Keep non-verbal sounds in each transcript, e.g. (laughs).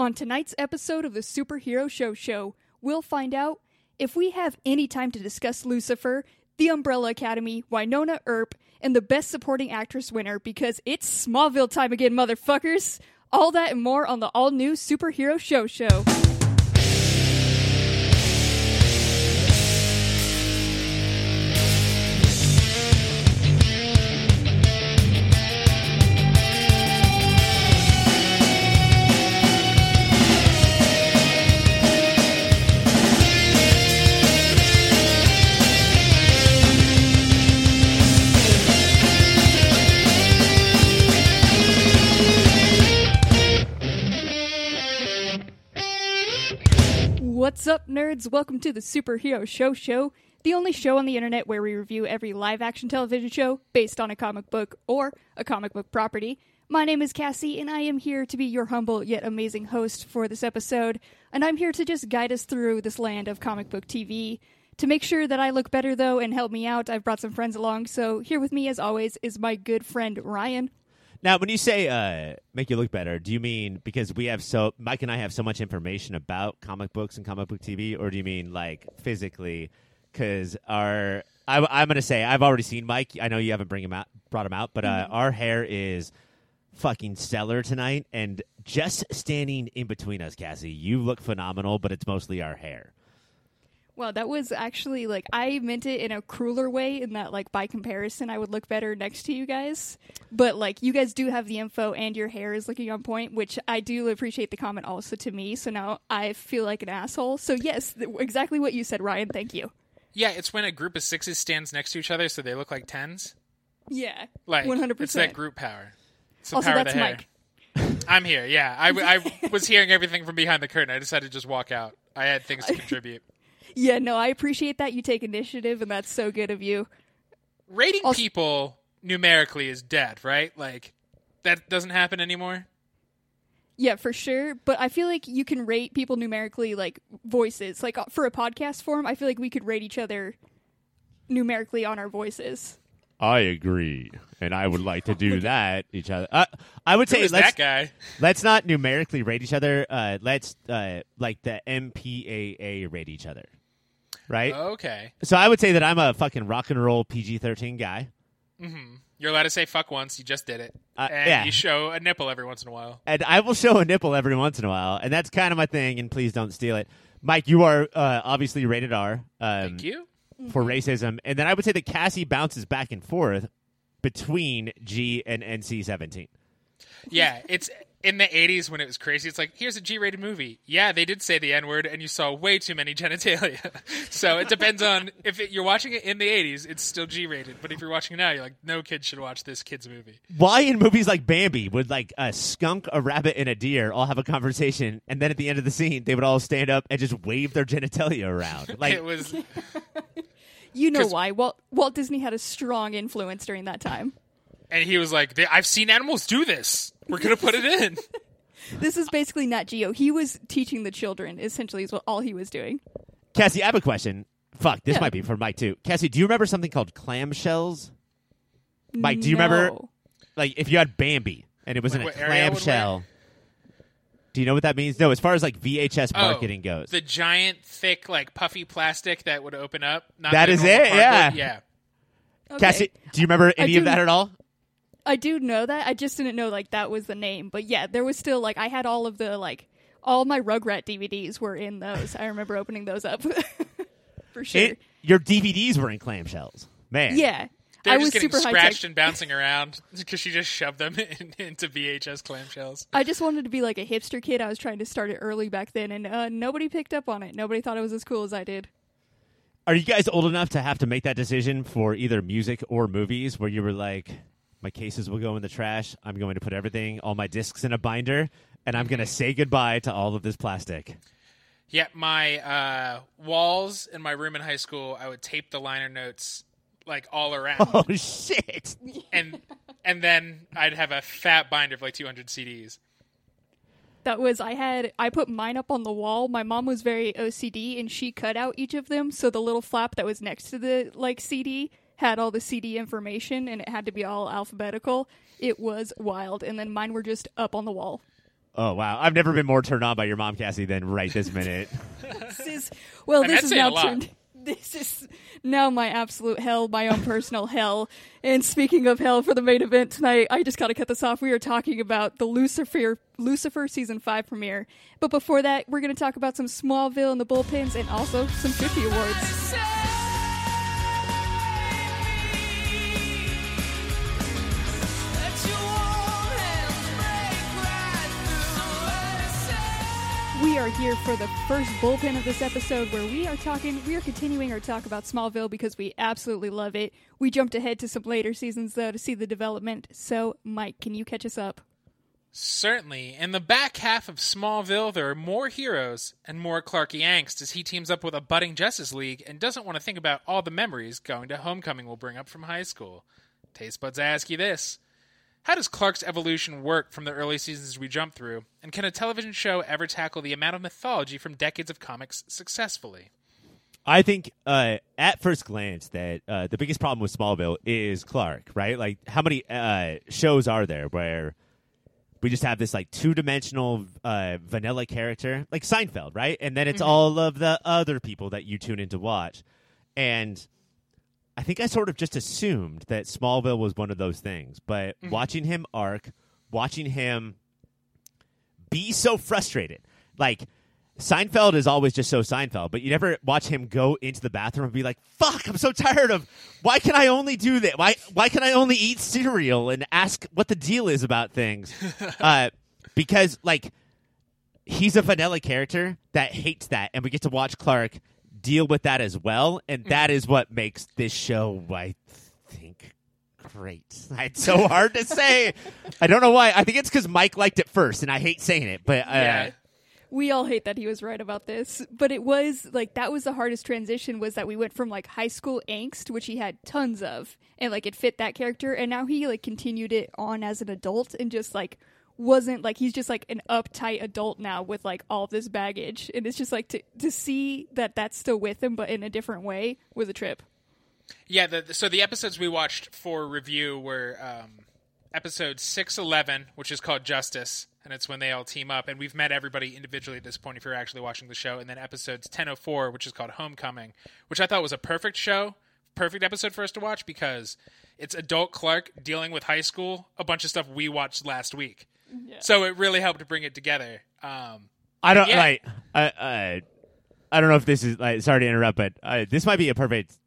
On tonight's episode of the Superhero Show Show, we'll find out if we have any time to discuss Lucifer, The Umbrella Academy, Wynonna Earp, and the Best Supporting Actress winner because it's Smallville time again, motherfuckers! All that and more on the all new Superhero Show Show. Up, nerds? Welcome to the Superhero Show Show, the only show on the internet where we review every live action television show based on a comic book or a comic book property. My name is Cassie, and I am here to be your humble yet amazing host for this episode. And I'm here to just guide us through this land of comic book TV. To make sure that I look better, though, and help me out, I've brought some friends along. So, here with me, as always, is my good friend Ryan. Now, when you say uh, make you look better, do you mean because we have so Mike and I have so much information about comic books and comic book TV, or do you mean like physically? Because our I, am going to say I've already seen Mike. I know you haven't bring him out, brought him out, but uh, our hair is fucking stellar tonight, and just standing in between us, Cassie, you look phenomenal. But it's mostly our hair. Wow, that was actually like I meant it in a crueler way in that like by comparison I would look better next to you guys. But like you guys do have the info and your hair is looking on point, which I do appreciate the comment also to me. So now I feel like an asshole. So yes, th- exactly what you said, Ryan. Thank you. Yeah, it's when a group of sixes stands next to each other so they look like tens. Yeah, Like one hundred percent. It's that group power. It's the Also, power of that's. Mike. (laughs) I'm here. Yeah, I, I (laughs) was hearing everything from behind the curtain. I decided to just walk out. I had things to (laughs) contribute. Yeah, no, I appreciate that you take initiative, and that's so good of you. Rating Also- people numerically is dead, right? Like that doesn't happen anymore. Yeah, for sure. But I feel like you can rate people numerically, like voices. Like uh, for a podcast form, I feel like we could rate each other numerically on our voices. I agree, and I would like to do (laughs) that. Each other, uh, I would Who say let's that guy? (laughs) let's not numerically rate each other. Uh, let's uh, like the MPAA rate each other, right? Okay, So I would say that I'm a fucking rock and roll PG thirteen guy. you're allowed to say fuck once. You just did it, Uh, and yeah. you show a nipple every once in a while. and I will show a nipple every once in a while, and that's kind of my thing. And please don't steal it, Mike. You are uh, obviously rated R um, Thank you. for racism, and then I would say that Cassie bounces back and forth between G and NC seventeen. Yeah, it's in the 80s when it was crazy. It's like, here's a G rated movie. Yeah, they did say the N word, and you saw way too many (laughs) genitalia. so it depends on if it, you're watching it in the 80s, it's still G rated. But if you're watching it now, you're like, no kid should watch this kid's movie. Why in movies like Bambi would like a skunk, a rabbit, and a deer all have a conversation, and then at the end of the scene they would all stand up and just wave their genitalia around? (laughs) Like it was, (laughs) You know why? Walt, Walt Disney had a strong influence during that time. and he was like, I've seen animals do this. We're going to put it in. (laughs) This is basically Nat Geo. He was teaching the children, essentially, is what all he was doing. Cassie, I have a question. Fuck, this Yeah. might be for Mike too. Cassie, do you remember something called clamshells? Mike, do you remember No. like if you had Bambi and it was in a What Ariel would clamshell? Do you know what that means? No, as far as like VHS oh, marketing oh, goes. The giant, thick, like puffy plastic that would open up. Not That the is normal it, cardboard. yeah. Yeah. Okay. Cassie, do you remember any of that at all? I do know that. I just didn't know like that was the name. But yeah, there was still like I had all of the like all my Rugrat DVDs were in those. I remember opening those up (laughs) for sure. It- your DVDs were in clamshells. Man. yeah, They're I just was getting super high scratched tech. and bouncing around (laughs) because she just shoved them (laughs) in, into VHS clamshells. I just wanted to be like a hipster kid. I was trying to start it early back then, and uh, nobody picked up on it. Nobody thought it was as cool as I did. Are you guys old enough to have to make that decision for either music or movies where you were like, my cases will go in the trash. I'm going to put everything, all my discs in a binder, and I'm going to say goodbye to all of this plastic. Yeah, my uh, walls in my room in high school, I would tape the liner notes like all around, (laughs) Oh, shit. (laughs) and and then I'd have a fat binder of like 200 CDs. That was I had I put mine up on the wall. My mom was very OCD and she cut out each of them so the little flap that was next to the like CD had all the CD information and it had to be all alphabetical. It was wild and then mine were just up on the wall. Oh wow, I've never been more turned on by your mom, Cassie, than right this minute. (laughs) this is well, And this is now turned. This is now my absolute hell, my own personal hell. And speaking of hell for the main event tonight, I just got to cut this off. We are talking about the Lucifer Lucifer season five premiere, but before that, we're going to talk about some Smallville and the bullpens, and also some Shushie awards. Are here for the first bullpen of this episode where we are talking, we are continuing our talk about Smallville because we absolutely love it. We jumped ahead to some later seasons though to see the development. So, Mike, can you catch us up? Certainly. In the back half of Smallville, there are more heroes and more Clarky angst as he teams up with a budding Justice League and doesn't want to think about all the memories going to homecoming will bring up from high school. Taste buds, I ask you this. How does Clark's evolution work from the early seasons we jump through, and can a television show ever tackle the amount of mythology from decades of comics successfully? I think uh, at first glance that uh, the biggest problem with Smallville is Clark, right? Like, how many uh, shows are there where we just have this like two dimensional uh, vanilla character, like Seinfeld, right? And then it's all of the other people that you tune in to watch. And I think I sort of just assumed that Smallville was one of those things, but watching him arc, watching him be so frustrated, like Seinfeld is always just so Seinfeld, but you never watch him go into the bathroom and be like, "Fuck, I'm so tired of. Why can I only do that? Why why can I only eat cereal and ask what the deal is about things?" (laughs) uh, because like he's a vanilla character that hates that, and we get to watch Clark deal with that as well, and that is what makes this show, I think, great. (laughs) It's so hard to say. I don't know why. I think it's because Mike liked it first, and I hate saying it, but uh, Yeah. We all hate that he was right about this, but it was like that was the hardest transition was that we went from like high school angst, which he had tons of, and like it fit that character, and now he like continued it on as an adult and just like wasn't like he's just like an uptight adult now with like all this baggage, and it's just like to to see that that's still with him but in a different way was a trip. Yeah, the, so the episodes we watched for review were um, episode 611, which is called Justice, and it's when they all team up. And we've met everybody individually at this point if you're actually watching the show. And then episodes 1004, which is called Homecoming, which I thought was a perfect show, perfect episode for us to watch because it's adult Clark dealing with high school, a bunch of stuff we watched last week. So it really helped to bring it together. Um, I don't Yeah. like. I, I I don't know if this is. Like, sorry to interrupt, but uh, this might be a perfect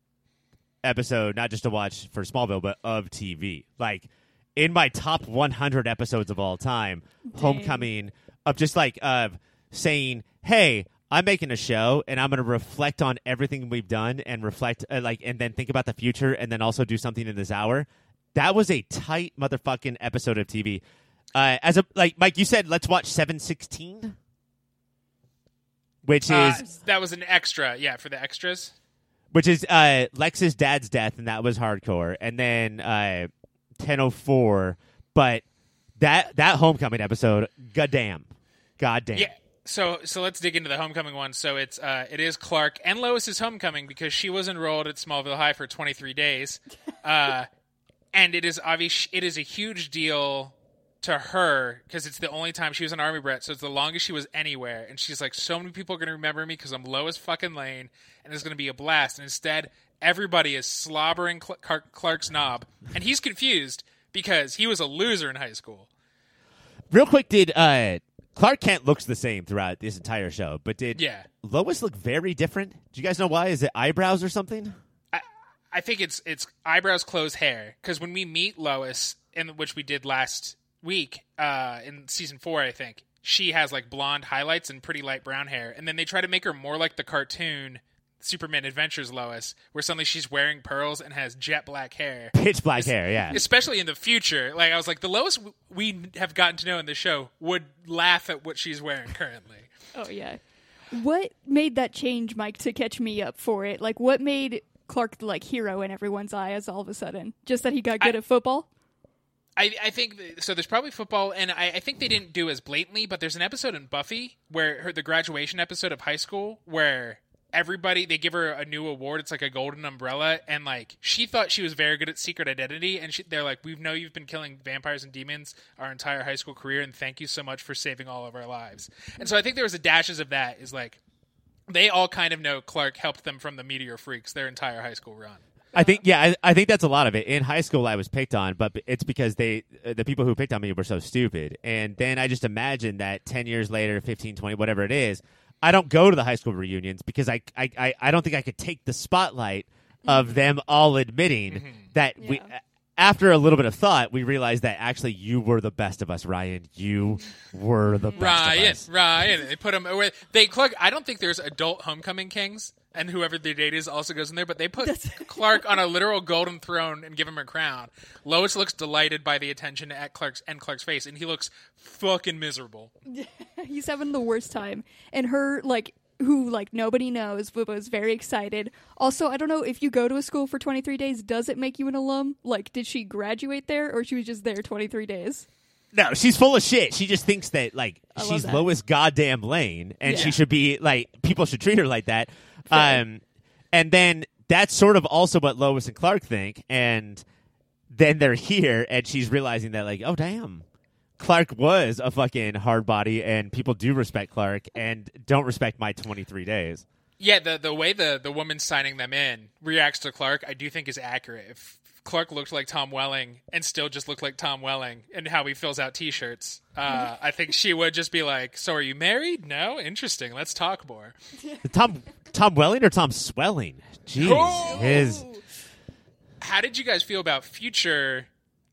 episode, not just to watch for Smallville, but of TV. Like in my top 100 episodes of all time, Homecoming of just like of saying, "Hey, I'm making a show, and I'm going to reflect on everything we've done, and reflect uh, like, and then think about the future, and then also do something in this hour." That was a tight motherfucking episode of TV. Uh, as a like Mike, you said, let's watch 716 which uh, is that was an extra, yeah, for the extras. which is uh, Lex's dad's death, and that was hardcore. And then uh, 1004, but that that homecoming episode, goddamn, goddamn. Yeah. So so let's dig into the homecoming one. So it's uh it is Clark and Lois's homecoming because she was enrolled at Smallville High for 23 days. Uh (laughs) and it is obvious it is a huge deal to her because it's the only time she was an army brat, so it's the longest she was anywhere. And she's like, so many people are going to remember me because I'm Lois fucking Lane, and it's going to be a blast. And instead, everybody is slobbering Cl- Clark- Clark's knob, and he's confused because he was a loser in high school. Real quick, did uh, Clark Kent looks the same throughout this entire show, but did Yeah. Lois look very different? Do you guys know why? Is it eyebrows or something? I think it's it's eyebrows, clothes, hair. Because when we meet Lois, in which we did last week uh, in season four, I think she has like blonde highlights and pretty light brown hair, and then they try to make her more like the cartoon Superman Adventures Lois, where suddenly she's wearing pearls and has jet black hair. Pitch black hair, yeah. Especially in the future, like I was like, the Lois we have gotten to know in the show would laugh at what she's wearing currently. (laughs) Oh yeah. What made that change, Mike, to catch me up for it? Like what made Clark the like hero in everyone's eyes all of a sudden? Just that he got good I- at football? I, I think so. There's probably football, and I, I think they didn't do as blatantly. But there's an episode in Buffy where her the graduation episode of high school where everybody they give her a new award. It's like a golden umbrella, and like she thought she was very good at secret identity, and she, they're like, "We know you've been killing vampires and demons our entire high school career, and thank you so much for saving all of our lives." And so I think there was a dashes of that is like they all kind of know Clark helped them from the meteor freaks their entire high school run. I think yeah, I, I think that's a lot of it. In high school, I was picked on, but it's because they uh, the people who picked on me were so stupid. And then I just imagine that ten years later, 15, 20, whatever it is, I don't go to the high school reunions because I I, I, I don't think I could take the spotlight of them all admitting that we. After a little bit of thought, we realized that actually you were the best of us, Ryan. You were the best of Ryan, us. Ryan. They put him away. They Clark. I don't think there's adult homecoming kings, and whoever the date is also goes in there. But they put Clark on a (laughs) literal golden throne and give him a crown. Lois looks delighted by the attention at Clark's and Clark's face, and he looks fucking miserable. (laughs) He's having the worst time. And her, like, who, like, nobody knows, but was very excited. Also, I don't know if you go to a school for 23 days, does it make you an alum? Like, did she graduate there or she was just there 23 days? No, she's full of shit. She just thinks that like love she's that. Lois goddamn Lane, and Yeah. she should be like people should treat her like that. Um, and then that's sort of also what Lois and Clark think, and then they're here, and she's realizing that like, oh damn, Clark was a fucking hard body, and people do respect Clark and don't respect my twenty three days. Yeah, the the way the the woman signing them in reacts to Clark, I do think is accurate. If Clark looked like Tom Welling and still just looked like Tom Welling and how he fills out T-shirts, uh, I think she would just be like, "So are you married? No, interesting. Let's talk more." Tom Tom Welling or Tom Swelling? Jeez, Oh! his How did you guys feel about future,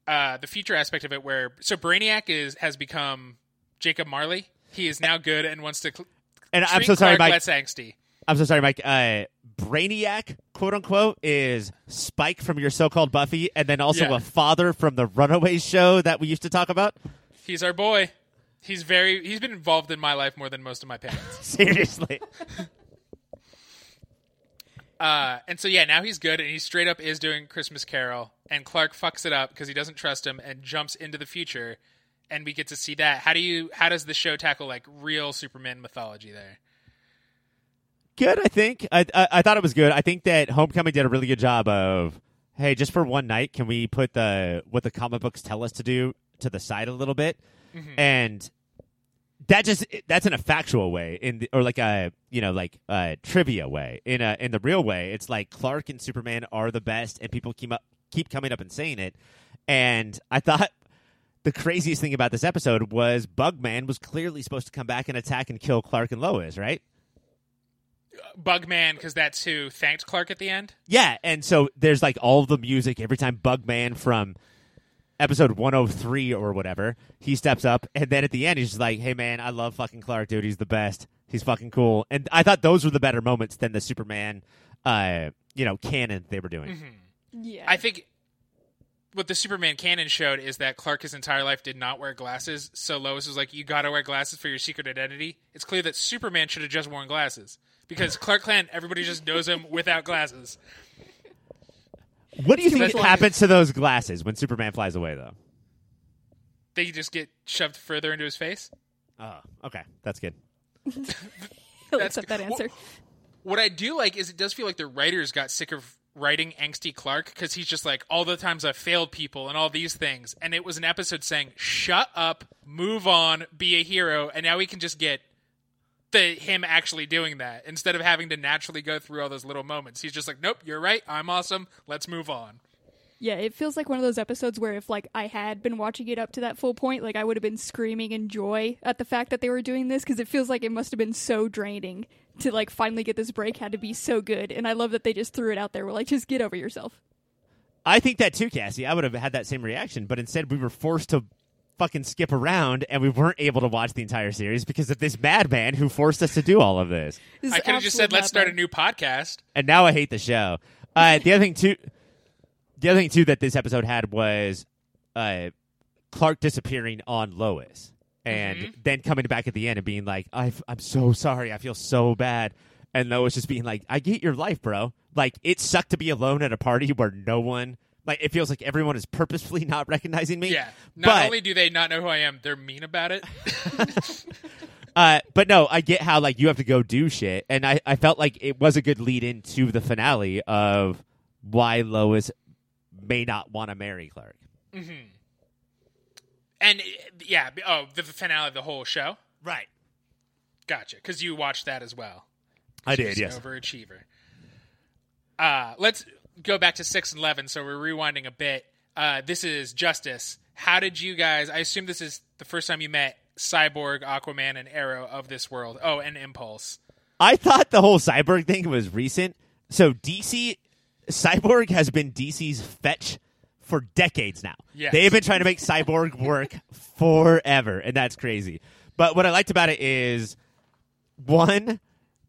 uh, the future aspect of it? Where so Brainiac is has become Jacob Marley. He is now good and wants to. Cl- and I'm so sorry, Clark Mike. less angsty. I'm so sorry, Mike. Uh, Brainiac, quote unquote, is Spike from your so-called Buffy, and then also Yeah. a father from the Runaways show that we used to talk about. He's our boy. He's very. He's been involved in my life more than most of my parents. (laughs) Seriously, Uh, and so yeah, now he's good, and he straight up is doing Christmas Carol, and Clark fucks it up because he doesn't trust him and jumps into the future, and we get to see that. How do you? How does the show tackle like real Superman mythology there? good. I think. I, I I thought it was good. I think that Homecoming did a really good job of. Hey, just for one night, can we put the what the comic books tell us to do to the side a little bit? And that just that's in a factual way in the, or like a you know like a trivia way. In a in the real way it's like clark and superman are the best and people keep up keep coming up and saying it. And i thought (laughs) the craziest thing about this episode was bugman was clearly supposed to come back and attack and kill clark and lois right? Bugman, because that's who thanked Clark at the end. yeah and so there's like all the music every time bugman from episode 103 or whatever he steps up and then at the end he's just like hey man i love fucking clark dude he's the best he's fucking cool and i thought those were the better moments than the superman uh you know canon they were doing Yeah. I think what the Superman canon showed is that Clark his entire life did not wear glasses. So Lois was like, "You got to wear glasses for your secret identity." It's clear that Superman should have just worn glasses because Clark Kent, everybody just knows him without glasses. What do you think happens to those glasses when superman flies away though They just get shoved further into his face. oh okay that's good (laughs) He'll that's accept that good. answer. What I do like is it does feel like the writers got sick of writing angsty Clark because he's just like all the times I've failed people and all these things, and it was an episode saying "shut up, move on, be a hero," and now we can just get the him actually doing that instead of having to naturally go through all those little moments. He's just like, "Nope, you're right, I'm awesome, let's move on." Yeah, it feels like one of those episodes where if like I had been watching it up to that full point, like I would have been screaming in joy at the fact that they were doing this because it feels like it must have been so draining to like finally get this break had to be so good. And I love that they just threw it out there. We're like, just get over yourself. i think that too cassie i would have had that same reaction but instead we were forced to fucking skip around and we weren't able to watch the entire series because of this madman who forced us to do all of this This I could have just said, "Let's start a new podcast." and now I hate the show. Uh, the other thing too, the other thing too that this episode had was uh, Clark disappearing on Lois, and Mhm. then coming back at the end and being like, i "I'm so sorry, I feel so bad," and Lois just being like, "I get your life, bro. Like it sucked to be alone at a party where no one." Like it feels like everyone is purposefully (laughs) not recognizing me. Yeah. Not but only do they not know who I am, they're mean about it. (laughs) Uh, but no, I get how like you have to go do shit, and I, I felt like it was a good lead into the finale of why Lois may not want to marry Clark. Mm-hmm. And yeah, oh, the finale of the whole show. Right. Gotcha, because you watched that as well. I did. Yes. overachiever. Uh, let's go back to six and eleven. So we're rewinding a bit. Uh, this is Justice. How did you guys? I assume this is the first time you met Cyborg, Aquaman, and Arrow of this world. Oh, and Impulse. I thought the whole cyborg thing was recent. So DC Cyborg has been DC's fetch for decades now. Yes. They've been trying to make Cyborg work forever, and that's crazy. But what I liked about it is one,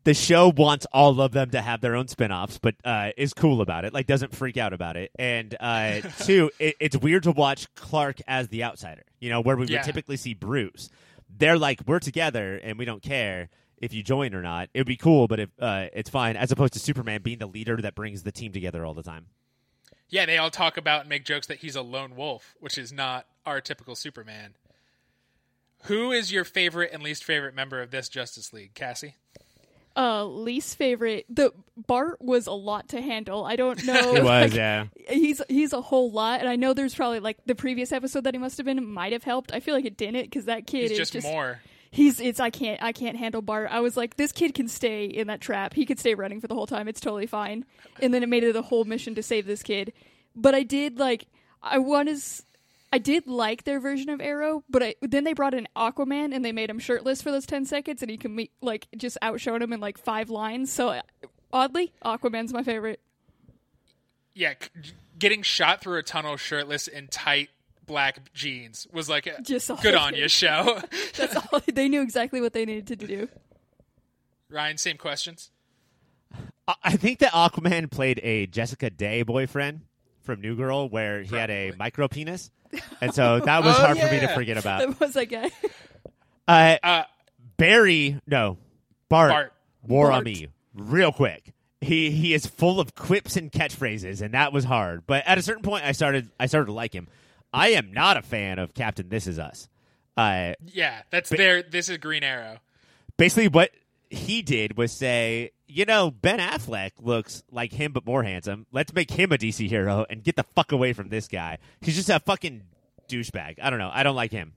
the show wants all of them to have their own spin-offs, but uh, is cool about it, like doesn't freak out about it. And uh, (laughs) two, it, it's weird to watch Clark as the outsider, you know, where we Yeah. would typically see Bruce. They're like, we're together and we don't care if you join or not. It would be cool, but if uh, it's fine, as opposed to Superman being the leader that brings the team together all the time. Yeah, they all talk about and make jokes that he's a lone wolf, which is not our typical Superman. Who is your favorite and least favorite member of this Justice League, Cassie? Uh, least favorite. The Bart was a lot to handle. I don't (laughs) know. It was, like, yeah. He's he's a whole lot, and I know there's probably like the previous episode that he must have been might have helped. I feel like it didn't because that kid He's is just, just more. He's it's I can't I can't handle Bart. I was like, this kid can stay in that trap. He could stay running for the whole time. It's totally fine. And then it made it a whole mission to save this kid. But I did like I was I did like their version of Arrow, but I, then they brought in Aquaman and they made him shirtless for those ten seconds, and he can meet, like just outshone him in like five lines. So uh, oddly, Aquaman's my favorite. Yeah, c- getting shot through a tunnel shirtless in tight black jeans was like a, Just good on you show. (laughs) That's all. (laughs) They knew exactly what they needed to do. Ryan, same questions. I- I think that Aquaman played a Jessica Day boyfriend from New Girl, where he had a micro penis, and so that was (laughs) Oh, hard for me to forget about. (laughs) That was that guy. Uh, Uh, Barry, no, Bart, Bart. wore on me real quick. He he is full of quips and catchphrases, and that was hard. But at a certain point, I started I started to like him. I am not a fan of Captain This Is Us. Uh, yeah, that's their. This is Green Arrow. basically, what he did was say, you know, Ben Affleck looks like him but more handsome. Let's make him a DC hero and get the fuck away from this guy. He's just a fucking douchebag. I don't know. I don't like him.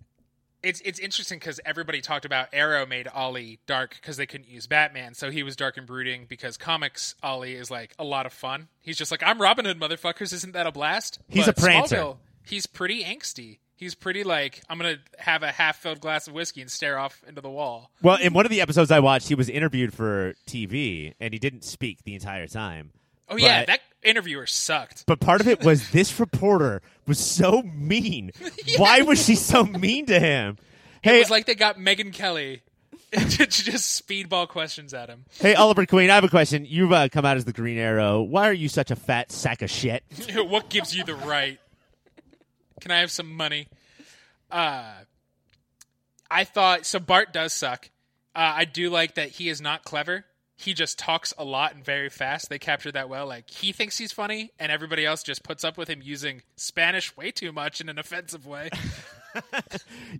It's it's interesting because everybody talked about Arrow made Ollie dark because they couldn't use Batman, so he was dark and brooding. Because comics Ollie is like a lot of fun. He's just like I'm Robin Hood, motherfuckers. Isn't that a blast? He's But a prancer. Smallville, he's pretty angsty. He's pretty like I'm gonna have a half filled glass of whiskey and stare off into the wall. Well, in one of the episodes I watched, he was interviewed for TV and he didn't speak the entire time. Oh yeah, that interviewer sucked. But part of it was this reporter was so mean. (laughs) Why was she so mean to him? Hey, It was like they got Megyn Kelly (laughs) to just speedball questions at him. hey, Oliver Queen, I have a question. You've uh, come out as the Green Arrow. Why are you such a fat sack of shit? (laughs) what gives you the right? Can I have some money? Uh, I thought so. Bart does suck. Uh, I do like that he is not clever. He just talks a lot and very fast. They captured that well. Like he thinks he's funny, and everybody else just puts up with him using Spanish way too much in an (laughs) offensive way. (laughs)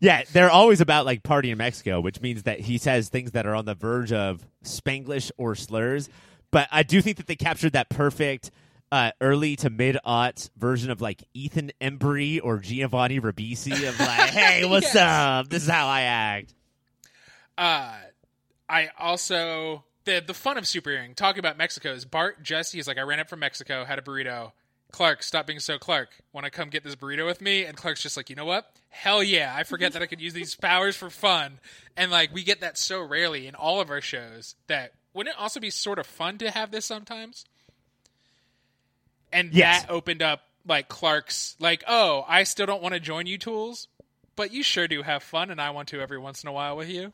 Yeah, they're always about like party in Mexico, which means that he says things that are on the verge of Spanglish or slurs. But I do think that they captured that perfect uh, early to mid aughts version of like Ethan Embry or Giovanni Ribisi of like, (laughs) hey, what's Yes. up? This is how I act. Uh, I also the the fun of superheroing. Talking about Mexico is Bart Jesse is like I ran up from Mexico, had a burrito. Clark, stop being so Clark. Want to come get this burrito with me? And Clark's just like, you know what? Hell yeah! I forget that I could use these powers for fun. And like we get that so rarely in all of our shows. That wouldn't it also be sort of fun to have this sometimes? And Yes. that opened up like Clark's like, oh, I still don't want to join you tools, but you sure do have fun, and I want to every once in a while with you.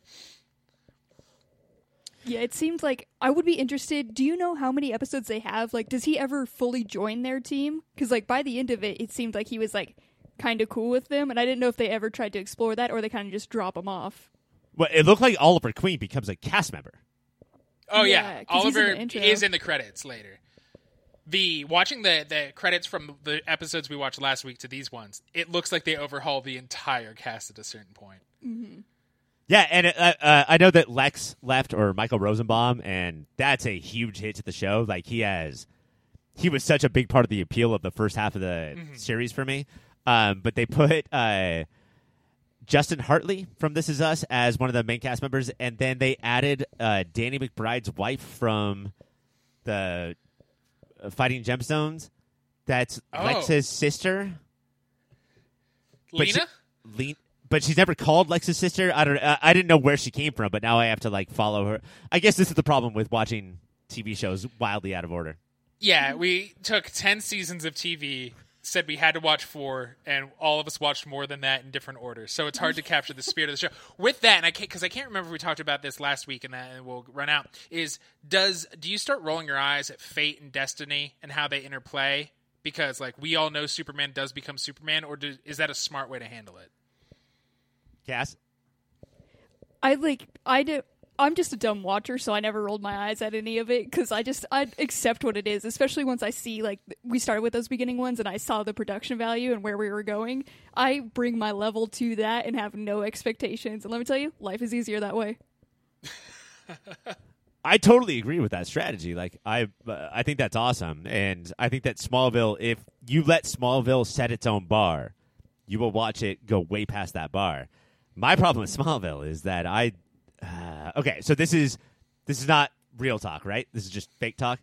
Yeah, it seems like I would be interested. Do you know how many episodes they have? Like, does he ever fully join their team? Because, like, by the end of it, it seemed like he was like kind of cool with them, and I didn't know if they ever tried to explore that or they kind of just drop him off. Well, it looked like Oliver Queen becomes a cast member. Oh Yeah, yeah, 'cause he's in Oliver is in the credits later. The watching the the credits from the episodes we watched last week to these ones, it looks like they overhaul the entire cast at a certain point. Yeah, and uh, uh, I know that Lex left or Michael Rosenbaum, and that's a huge hit to the show. Like he has, he was such a big part of the appeal of the first half of the series for me. Um, but they put uh, Justin Hartley from This Is Us as one of the main cast members, and then they added uh, Danny McBride's wife from the Fighting Gemstones. That's Oh. Lex's sister. But she- Lena? Le- but she's never called Lex's sister. I don't. Uh, I didn't know where she came from, but now I have to like follow her. I guess this is the problem with watching TV shows wildly out of order. Yeah, we took 10 seasons of TV, said we had to watch four, and all of us watched more than that in different orders. So it's hard to capture the spirit of the show. With that, and I can't, because I can't remember if we talked about this last week and that and we'll run out, is does, do you start rolling your eyes at fate and destiny and how they interplay? Because, like, we all know Superman does become Superman, or do, is that a smart way to handle it? Cass, I like I do. I'm just a dumb watcher, so I never rolled my eyes at any of it because I just I accept what it is. Especially once I see like we started with those beginning ones and I saw the production value and where we were going. I bring my level to that and have no expectations. And let me tell you, life is easier that way. (laughs) I totally agree with that strategy. Like I, uh, I think that's awesome, and I think that Smallville, if you let Smallville set its own bar, you will watch it go way past that bar. My problem with Smallville is that I, uh, okay, so this is this is not real talk, right? This is just fake talk.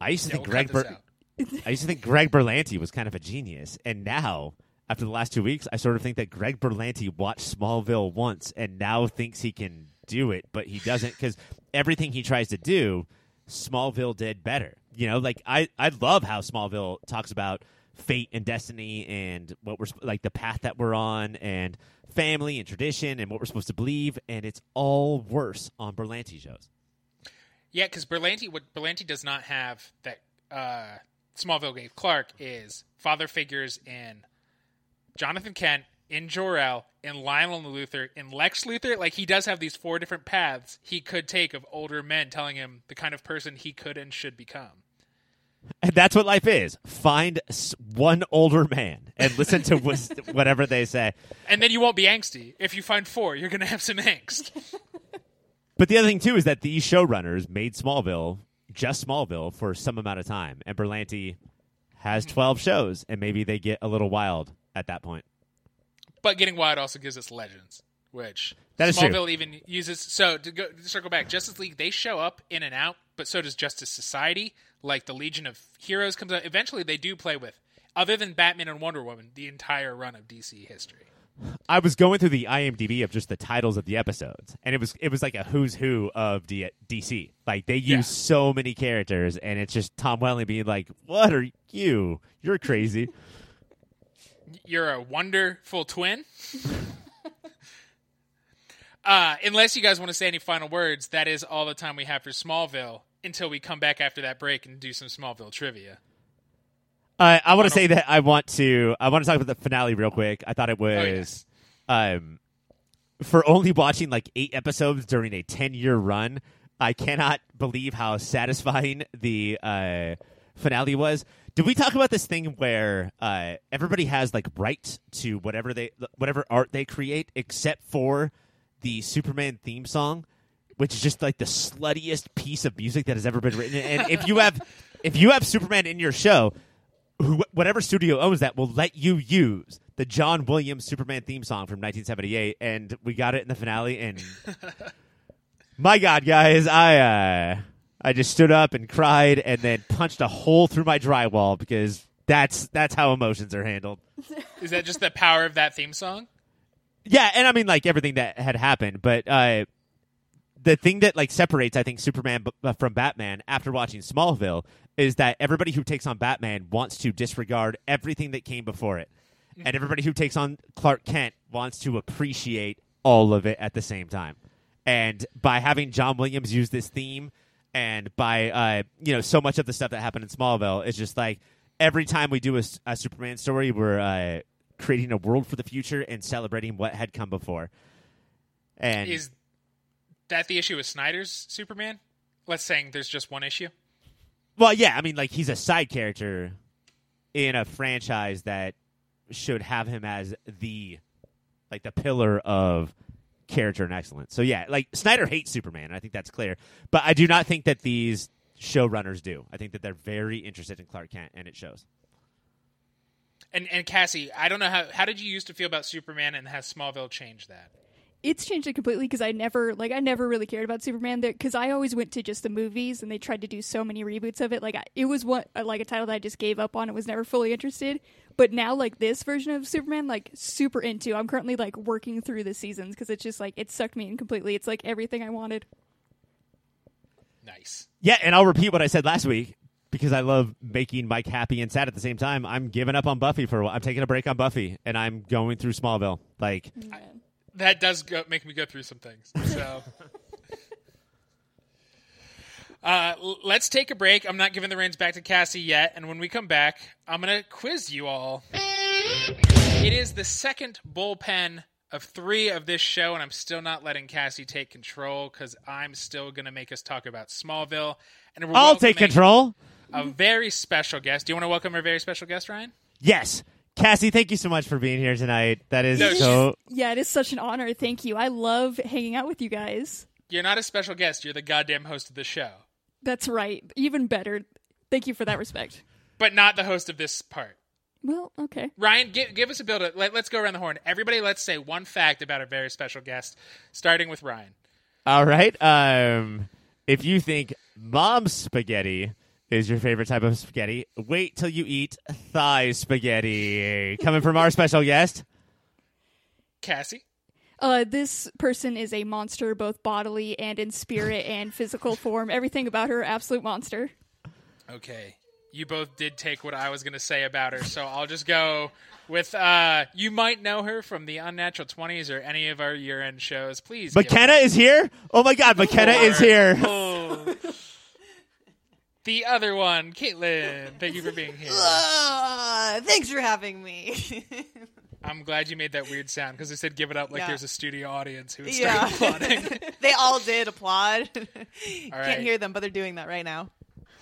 I used to Yeah, think we'll Greg, Ber- (laughs) I used to think Greg Berlanti was kind of a genius, and now after the last two weeks, I sort of think that Greg Berlanti watched Smallville once and now thinks he can do it, but he doesn't because everything he tries to do, Smallville did better. You know, like I, I love how Smallville talks about fate and destiny and what we're like the path that we're on and family and tradition and what we're supposed to believe, and it's all worse on Berlanti shows. Yeah, because Berlanti, what Berlanti does not have that uh, Smallville gave Clark is father figures in Jonathan Kent, in Jor-El, in Lionel Luthor, in Lex Luthor. Like he does have these four different paths he could take of older men telling him the kind of person he could and should become. And (laughs) that's what life is. Find one older man and listen to (laughs) whatever they say. And then you won't be angsty. If you find four, you're going to have some angst. (laughs) But the other thing too is that these showrunners made Smallville just Smallville for some amount of time, and Berlanti has mm-hmm. twelve shows, and maybe they get a little wild at that point. But getting wild also gives us legends, which That is true. Smallville even uses. So to go to circle back, Justice League they show up in and out, but so does Justice Society. Like the Legion of Heroes comes out. Eventually, they do play with, other than Batman and Wonder Woman, the entire run of DC history. I was going through the IMDb of just the titles of the episodes, and it was it was like a who's who of D- DC. Like they use Yeah. so many characters, and it's just Tom Welling being like, "What are you? You're crazy." You're a wonderful twin. (laughs) uh, unless you guys want to say any final words, that is all the time we have for Smallville until we come back after that break and do some Smallville trivia. Uh, I want to say that I want to I want to talk about the finale real quick. I thought it was Oh, yes. um for only watching like eight episodes during a ten year run. I cannot believe how satisfying the uh, finale was. Did we talk about this thing where uh, everybody has like right to whatever they whatever art they create, except for the Superman theme song, which is just like the sluttiest piece of music that has ever been written. And if you have (laughs) if you have Superman in your show, who, whatever studio owns that will let you use the John Williams Superman theme song from 1978, and we got it in the finale. And (laughs) my God, guys, I uh, I just stood up and cried, and then punched a hole through my drywall because that's that's how emotions are handled. (laughs) Is that just the power of that theme song? Yeah, and I mean like everything that had happened, but uh, the thing that like separates, I think, Superman b- uh, from Batman after watching Smallville is that everybody who takes on Batman wants to disregard everything that came before it, and everybody who takes on Clark Kent wants to appreciate all of it at the same time. And by having John Williams use this theme, and by uh, you know so much of the stuff that happened in Smallville, it's just like every time we do a Superman story, we're uh, creating a world for the future and celebrating what had come before. And Is that the issue with Snyder's Superman? Let's saying there's just one issue. well, yeah, I mean, like he's a side character in a franchise that should have him as the like the pillar of character and excellence. So yeah, like Snyder hates Superman. I think that's clear. But I do not think that these showrunners do. I think that they're very interested in Clark Kent, and it shows. And and Cassie, I don't know how how did you used to feel about Superman, and has Smallville changed that? It's changed it completely because I never like I never really cared about Superman because I always went to just the movies and they tried to do so many reboots of it. Like I, it was one uh, like a title that I just gave up on and was never fully interested. But now like this version of Superman, like super into. I'm currently like working through the seasons because it's just like it sucked me in completely. It's like everything I wanted. Nice. Yeah, and I'll repeat what I said last week because I love making Mike happy and sad at the same time. I'm giving up on Buffy for a while. I'm taking a break on Buffy and I'm going through Smallville. Like mm. Man. That does go, make me go through some things. So. (laughs) Uh, let's take a break. I'm not giving the reins back to Cassie yet, and when we come back, I'm gonna quiz you all. It is the second bullpen of three of this show, and I'm still not letting Cassie take control because I'm still gonna make us talk about Smallville. And we're I'll take control. A very special guest. Do you want to welcome our very special guest, Ryan? Yes. Cassie, thank you so much for being here tonight. That is No, so Yeah, it is such an honor. Thank you. I love hanging out with you guys. You're not a special guest. You're the goddamn host of the show, That's right. Even better. Thank you for that respect. but not the host of this part. Well, okay. Ryan, give, give us a build. Let, let's go around the horn. Everybody, let's say one fact about our very special guest, starting with Ryan. All right. Um, if you think mom's spaghetti is your favorite type of spaghetti, wait till you eat thigh spaghetti. Coming from our special guest. Cassie. Uh, this person is a monster, both bodily and in spirit and physical form. Everything about her, absolute monster. Okay. You both did take what I was going to say about her, so I'll just go with uh you might know her from the Unnatural 20s or any of our year-end shows. Please. give McKenna is here. Oh my God, McKenna is here. Oh. (laughs) the other one, Katelynn. Thank you for being here. Uh, thanks for having me. (laughs) I'm glad you made that weird sound because I said give it up like Yeah. there's a studio audience who was Yeah. applauding. (laughs) they all did applaud. (laughs) right. Can't hear them, but they're doing that right now.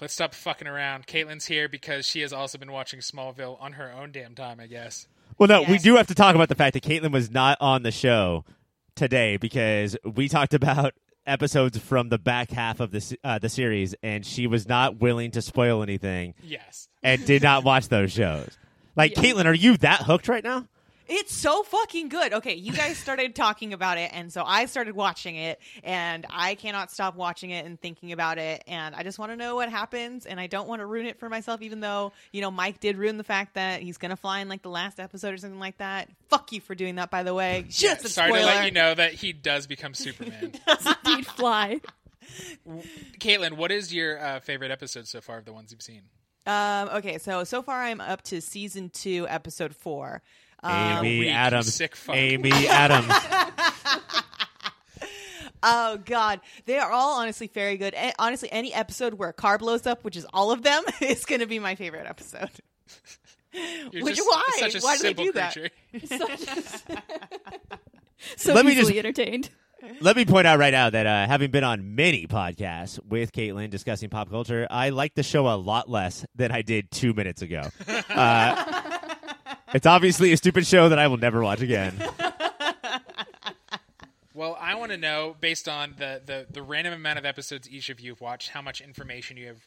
Let's stop fucking around. Katelynn's here because she has also been watching Smallville on her own damn time, I guess. Well, no, we do have to talk about the fact that Katelynn was not on the show today because we talked about episodes from the back half of the uh, the series, and she was not willing to spoil anything Yes. and did not watch those shows. Like, (laughs) Yeah. Katelynn, are you that hooked right now? It's so fucking good. Okay, you guys started talking about it, and so I started watching it, and I cannot stop watching it and thinking about it, and I just want to know what happens, and I don't want to ruin it for myself, even though you know Mike did ruin the fact that he's gonna fly in like the last episode or something like that. Fuck you for doing that, by the way. (laughs) Just a Sorry spoiler. to let you know that he does become Superman. (laughs) Indeed, fly. Katelynn, what is your uh, favorite episode so far of the ones you've seen? Um, okay, so so far I'm up to season two, episode four. Um, Amy weak, Adams. sick fuck. Amy Adams. (laughs) Oh God, they are all honestly very good. And honestly, any episode where a car blows up, which is all of them, (laughs) is going to be my favorite episode. (laughs) You're Which just why? Such a Why do they simple do that? creature. So Let me just- entertained. Let me point out right now that uh, having been on many podcasts with Katelynn discussing pop culture, I like the show a lot less than I did two minutes ago. Uh, it's obviously a stupid show that I will never watch again. Well, I want to know, based on the, the, the random amount of episodes each of you have watched, how much information you have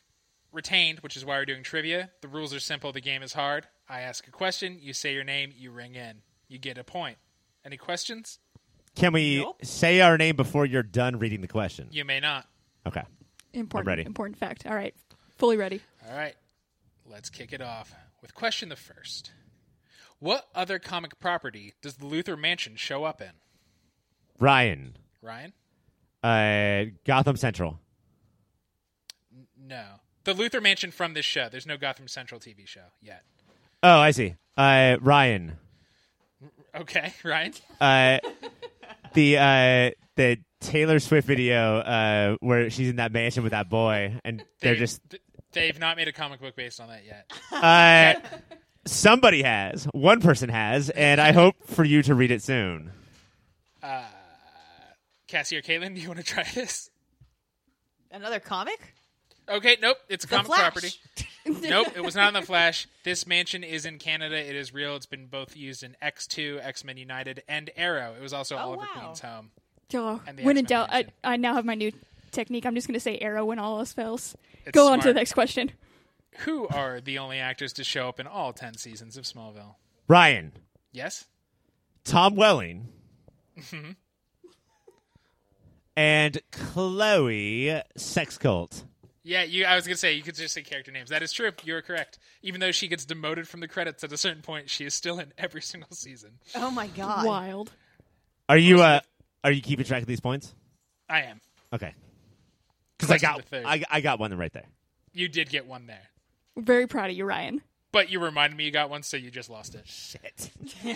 retained, which is why we're doing trivia. The rules are simple. The game is hard. I ask a question. You say your name. You ring in. You get a point. Any questions? Can we Nope. say our name before you're done reading the question? You may not. Okay. Important, ready. important fact. All right, fully ready. All right. Let's kick it off with question the first. What other comic property does the Luthor Mansion show up in? Ryan, Ryan? uh, Gotham Central. No. The Luthor Mansion from this show. There's no Gotham Central TV show yet. Oh, I see. Uh, Ryan, Okay, (laughs) Ryan? uh, the uh, the Taylor Swift video uh, where she's in that mansion with that boy, and they're They- just. They've not made a comic book based on that yet. uh, somebody has, one person has, and I hope for you to read it soon. Uh, Cassie or Katelynn, do you want to try this? Another comic? Okay, nope. It's a The comic Flash. property. nope, it was not in the Flash. This mansion is in Canada. It is real. It's been both used in X2, X Men United, and Arrow. It was also Oh, Oliver wow. Queen's home. Oh, And when in doubt, I. I now have my new technique. I'm just going to say arrow when all else fails. It's Go on to the next question. Who are the only actors to show up in all 10 seasons of Smallville? Ryan, Yes? Tom Welling, Mm-hmm. and Chloe Sex Cult. Yeah, you. I was gonna say you could just say character names. That is true. You are correct. Even though she gets demoted from the credits at a certain point, she is still in every single season. Oh my god. Wild. Are you uh are you keeping track of these points? I am. Okay. Because I got. I, I got one right there. You did get one there, Very proud of you, Ryan. but you reminded me you got one, so you just lost it. Shit. (laughs)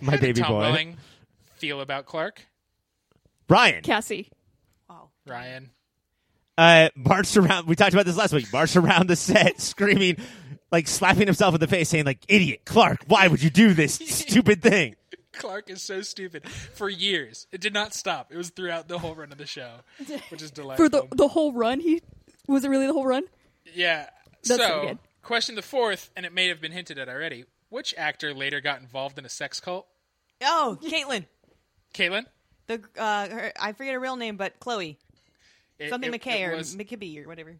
My How did baby Tom boy. Welling feel about Clark? Ryan. Cassie. Wow. Ryan. uh, marched around. We talked about this last week. Marched around the set, screaming, like slapping himself in the face, saying, "Like idiot, Clark, why would you do this (laughs) stupid thing?" Clark is so stupid. For years, it did not stop. It was throughout the whole run of the show, which is delightful. (laughs) For the the whole run, he was it really the whole run? Yeah. That's so so, question the fourth, and it may have been hinted at already. Which actor later got involved in a sex cult? Oh, Caitlin. Caitlin? The uh, her, I forget her real name, but Chloe It- something it- McKay it or was, McKibby or whatever.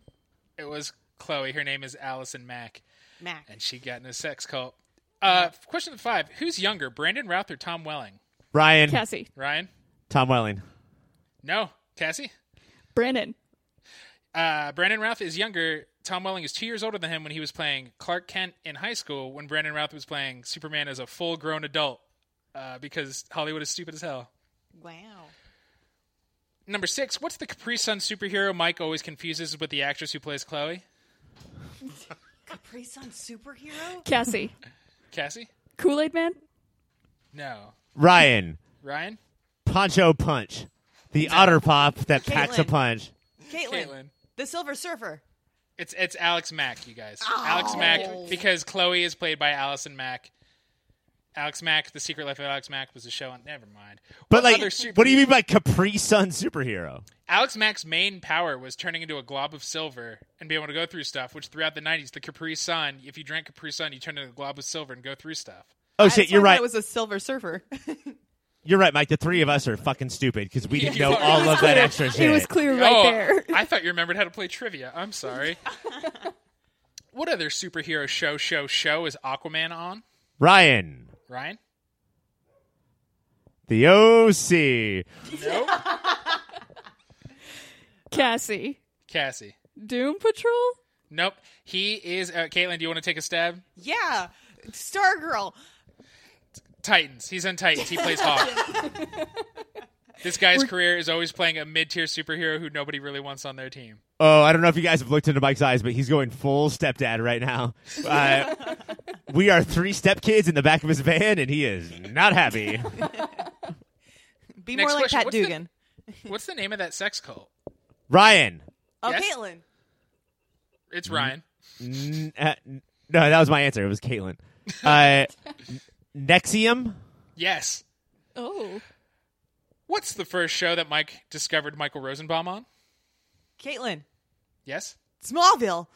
it was Chloe. Her name is Allison Mack, Mac. and she got in a sex cult. Uh, question five: Who's younger, Brandon Routh or Tom Welling? Ryan, Cassie. Ryan? Tom Welling. No, Cassie. Brandon. Uh, Brandon Routh is younger. Tom Welling is two years older than him when he was playing Clark Kent in high school. When Brandon Routh was playing Superman as a full-grown adult, uh, because Hollywood is stupid as hell. Wow. Number six, what's the Capri Sun superhero Mike always confuses with the actress who plays Chloe? (laughs) Capri Sun superhero? Cassie. Cassie? Kool Aid Man. No. Ryan, Ryan? Poncho Punch, the otter pop that packs a Caitlin. punch. Caitlin. Caitlin. The Silver Surfer. It's it's Alex Mack, you guys. Alex oh. Mack, because Chloe is played by Allison Mack. Alex Mack, The Secret Life of Alex Mack was a show on. Never mind. But What like, other super- what do you mean by Capri Sun superhero? Alex Mack's main power was turning into a glob of silver and be able to go through stuff. Which throughout the '90s, the Capri Sun, if you drank Capri Sun, you turned into a glob of silver and go through stuff. Oh shit, why you're right. It was a Silver Surfer. (laughs) You're right, Mike. The three of us are fucking stupid because we didn't know all of that extra shit. It was clear right oh, there. I thought you remembered how to play trivia. I'm sorry. (laughs) what other superhero show, show, show is Aquaman on? Ryan, Ryan? the OC. Nope. (laughs) Cassie. Cassie? Doom Patrol. Nope. He is. Uh, Caitlin, do you want to take a stab? yeah. Stargirl. Titans. He's on Titans. He plays Hawk. (laughs) this guy's career is always playing a mid-tier superhero who nobody really wants on their team. Oh, I don't know if you guys have looked into Mike's eyes, but he's going full stepdad right now. Uh, (laughs) we are three stepkids in the back of his van, and he is not happy. (laughs) Be Next more like question. Pat What's the- Dugan. What's the name of that sex cult? Ryan. Oh, Yes? Caitlin. It's. Ryan. N- uh, n- no, that was my answer. It was Caitlin. Uh, NXIVM. Yes. Oh. What's the first show that Mike discovered Michael Rosenbaum on? Caitlin. Yes. Smallville.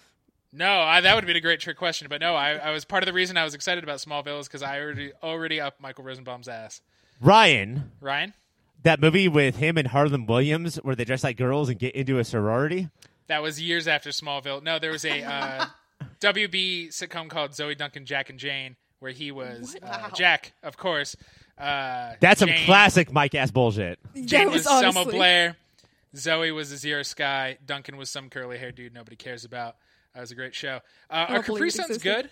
No, I, that would have been a great trick question, but no, I, I was part of the reason I was excited about Smallville is because I already already up Michael Rosenbaum's ass. Ryan. Ryan, That movie with him and Harland Williams, where they dress like girls and get into a sorority. that was years after Smallville. No, there was a uh, (laughs) WB sitcom called Zoe Duncan, Jack and Jane, where he was uh, Jack, of course. Uh, That's some classic Mike ass bullshit. Jane that was, was Selma Blair. Zoe was Azura Skye. Duncan was some curly haired dude nobody cares about. That was a great show. Uh, are don't Capri believe Suns good?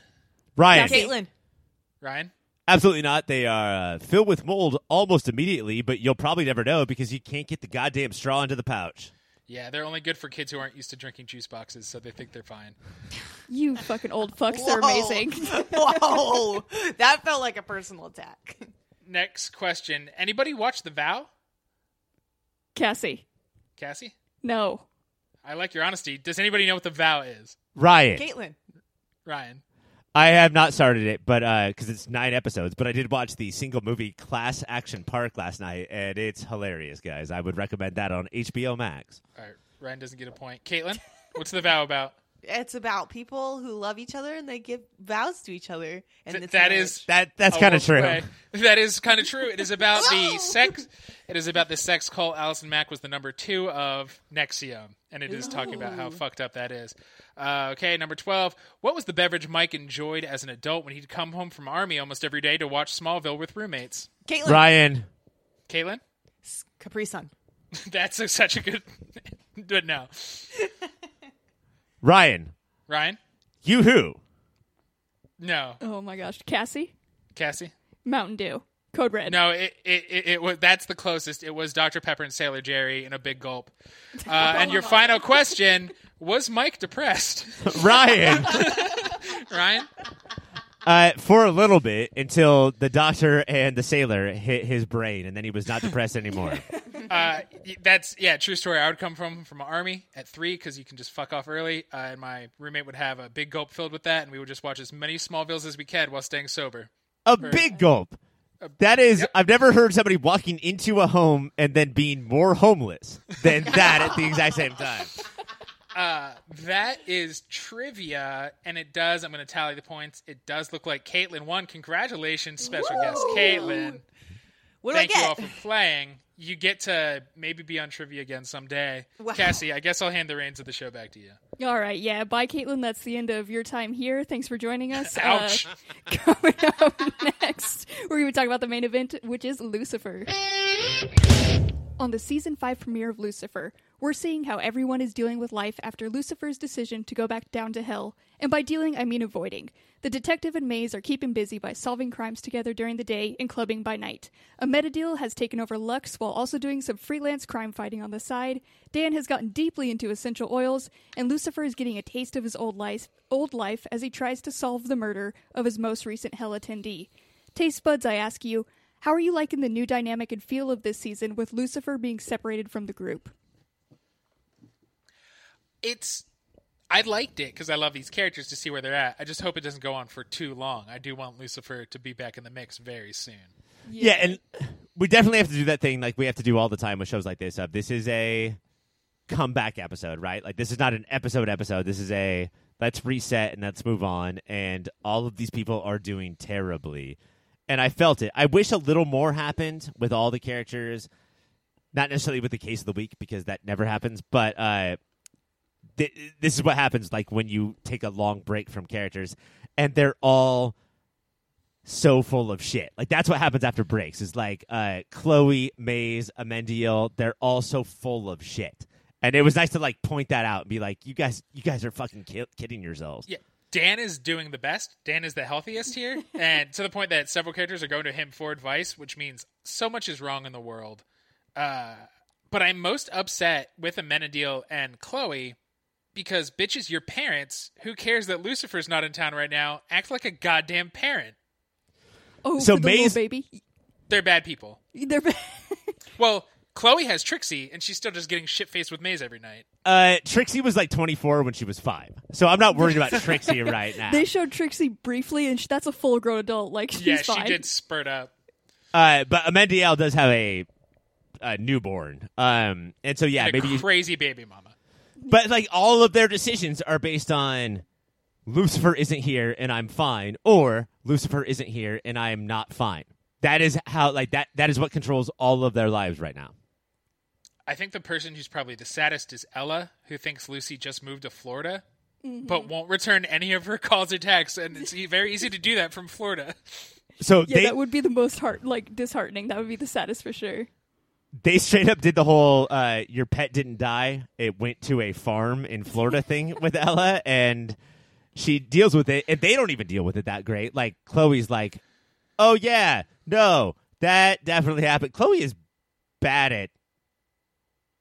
Ryan. Cassie. Caitlin. Ryan? Absolutely not. They are uh, filled with mold almost immediately, but you'll probably never know because you can't get the goddamn straw into the pouch. Yeah, they're only good for kids who aren't used to drinking juice boxes, so they think they're fine. You fucking old fucks. They're amazing. (laughs) Whoa. that felt like a personal attack. Next question. Anybody watch The Vow? Cassie. Cassie? No. I like your honesty. Does anybody know what The Vow is? Ryan. Caitlin. Ryan. I have not started it, but uh, because it's nine episodes. But I did watch the single movie Class Action Park last night, and it's hilarious, guys. I would recommend that on HBO Max. All right, Ryan doesn't get a point. Caitlin, what's The Vow about? It's about people who love each other and they give vows to each other. And Th- it's that marriage. is That that's kind of true. way. (laughs) That is kind of true. It is about the (laughs) sex. It is about the sex cult. Allison Mack was the number two of NXIVM, and it is talking about how fucked up that is. Uh, okay, number twelve. What was the beverage Mike enjoyed as an adult when he'd come home from army almost every day to watch Smallville with roommates? Caitlin. Ryan, Caitlin, Capri Sun. (laughs) that's a, such a good. but no, Ryan, Ryan, you who? no, Oh my gosh, Cassie, Cassie. Mountain Dew, Code Red. No, it, it, it, it was that's the closest. It was Dr. Pepper and Sailor Jerry in a big gulp. (laughs) Uh, and your final question was Mike depressed? (laughs) Ryan. (laughs) Ryan? Uh, for a little bit until the doctor and the sailor hit his brain, and then he was not depressed anymore. Uh, that's yeah, true story. I would come from from an army at three because you can just fuck off early, uh, and my roommate would have a big gulp filled with that, and we would just watch as many Smallvilles as we can while staying sober. A big gulp. That is, Yep. I've never heard somebody walking into a home and then being more homeless than (laughs) that at the exact same time. Uh, that is trivia, and it does. I'm going to tally the points. It does look like Caitlin won. Congratulations, special guest Caitlin. What do Thank I you all for playing. You get to maybe be on trivia again someday. Wow. Cassie, I guess I'll hand the reins of the show back to you. All right, yeah. Bye, Caitlin. That's the end of your time here. Thanks for joining us. (laughs) Ouch. Uh, coming up (laughs) next, we're going to talk about the main event, which is Lucifer. On the season 5 premiere of Lucifer, we're seeing how everyone is dealing with life after Lucifer's decision to go back down to hell. And by dealing, I mean avoiding. The detective and Maze are keeping busy by solving crimes together during the day and clubbing by night. Amenadiel has taken over Lux while also doing some freelance crime fighting on the side. Dan has gotten deeply into essential oils, and Lucifer is getting a taste of his old life, old life as he tries to solve the murder of his most recent hell attendee. Taste buds, I ask you, how are you liking the new dynamic and feel of this season with Lucifer being separated from the group? It's. I liked it because I love these characters to see where they're at. I just hope it doesn't go on for too long. I do want Lucifer to be back in the mix very soon. Yeah, and we definitely have to do that thing like we have to do all the time with shows like this. Of this is a comeback episode, right? Like this is not an episode episode. This is a let's reset and let's move on. And all of these people are doing terribly, and I felt it. I wish a little more happened with all the characters. Not necessarily with the case of the week because that never happens, but uh, th- this is what happens like when you take a long break from characters, and they're all so full of shit. Like that's what happens after breaks. Is like uh Chloe, Maze, Amenadiel, they're all so full of shit. And it was nice to like point that out and be like, you guys, you guys are fucking ki- kidding yourselves. Yeah, Dan is doing the best. Dan is the healthiest here, (laughs) and to the point that several characters are going to him for advice, which means so much is wrong in the world. Uh, but I'm most upset with Amenadiel and Chloe because bitches, your parents, who cares that Lucifer's not in town right now, act like a goddamn parent. Oh, So for the little baby. They're bad people. They're (laughs) Well, Chloe has Trixie, and she's still just getting shit faced with Maze every night. Uh, Trixie was like 24 when she was five, so I'm not worried about (laughs) Trixie right now. they showed Trixie briefly, and sh that's a full grown adult. Like she's yeah, fine. she did spurt up. Uh, but Amenadiel does have a, a newborn, um, and so yeah, And a maybe. You, crazy baby mama. But like all of their decisions are based on Lucifer isn't here and I'm fine, or Lucifer isn't here and I am not fine. That is how like that. That is what controls all of their lives right now. I think the person who's probably the saddest is Ella, who thinks Lucy just moved to Florida, mm-hmm. but won't return any of her calls or texts, and it's very easy to do that from Florida. So yeah, they that would be the most heart like disheartening. That would be the saddest for sure. They straight up did the whole uh, "your pet didn't die; it went to a farm in Florida" (laughs) thing with Ella, and she deals with it, and they don't even deal with it that great. Like Chloe's like, "Oh yeah, no, that definitely happened." Chloe is bad at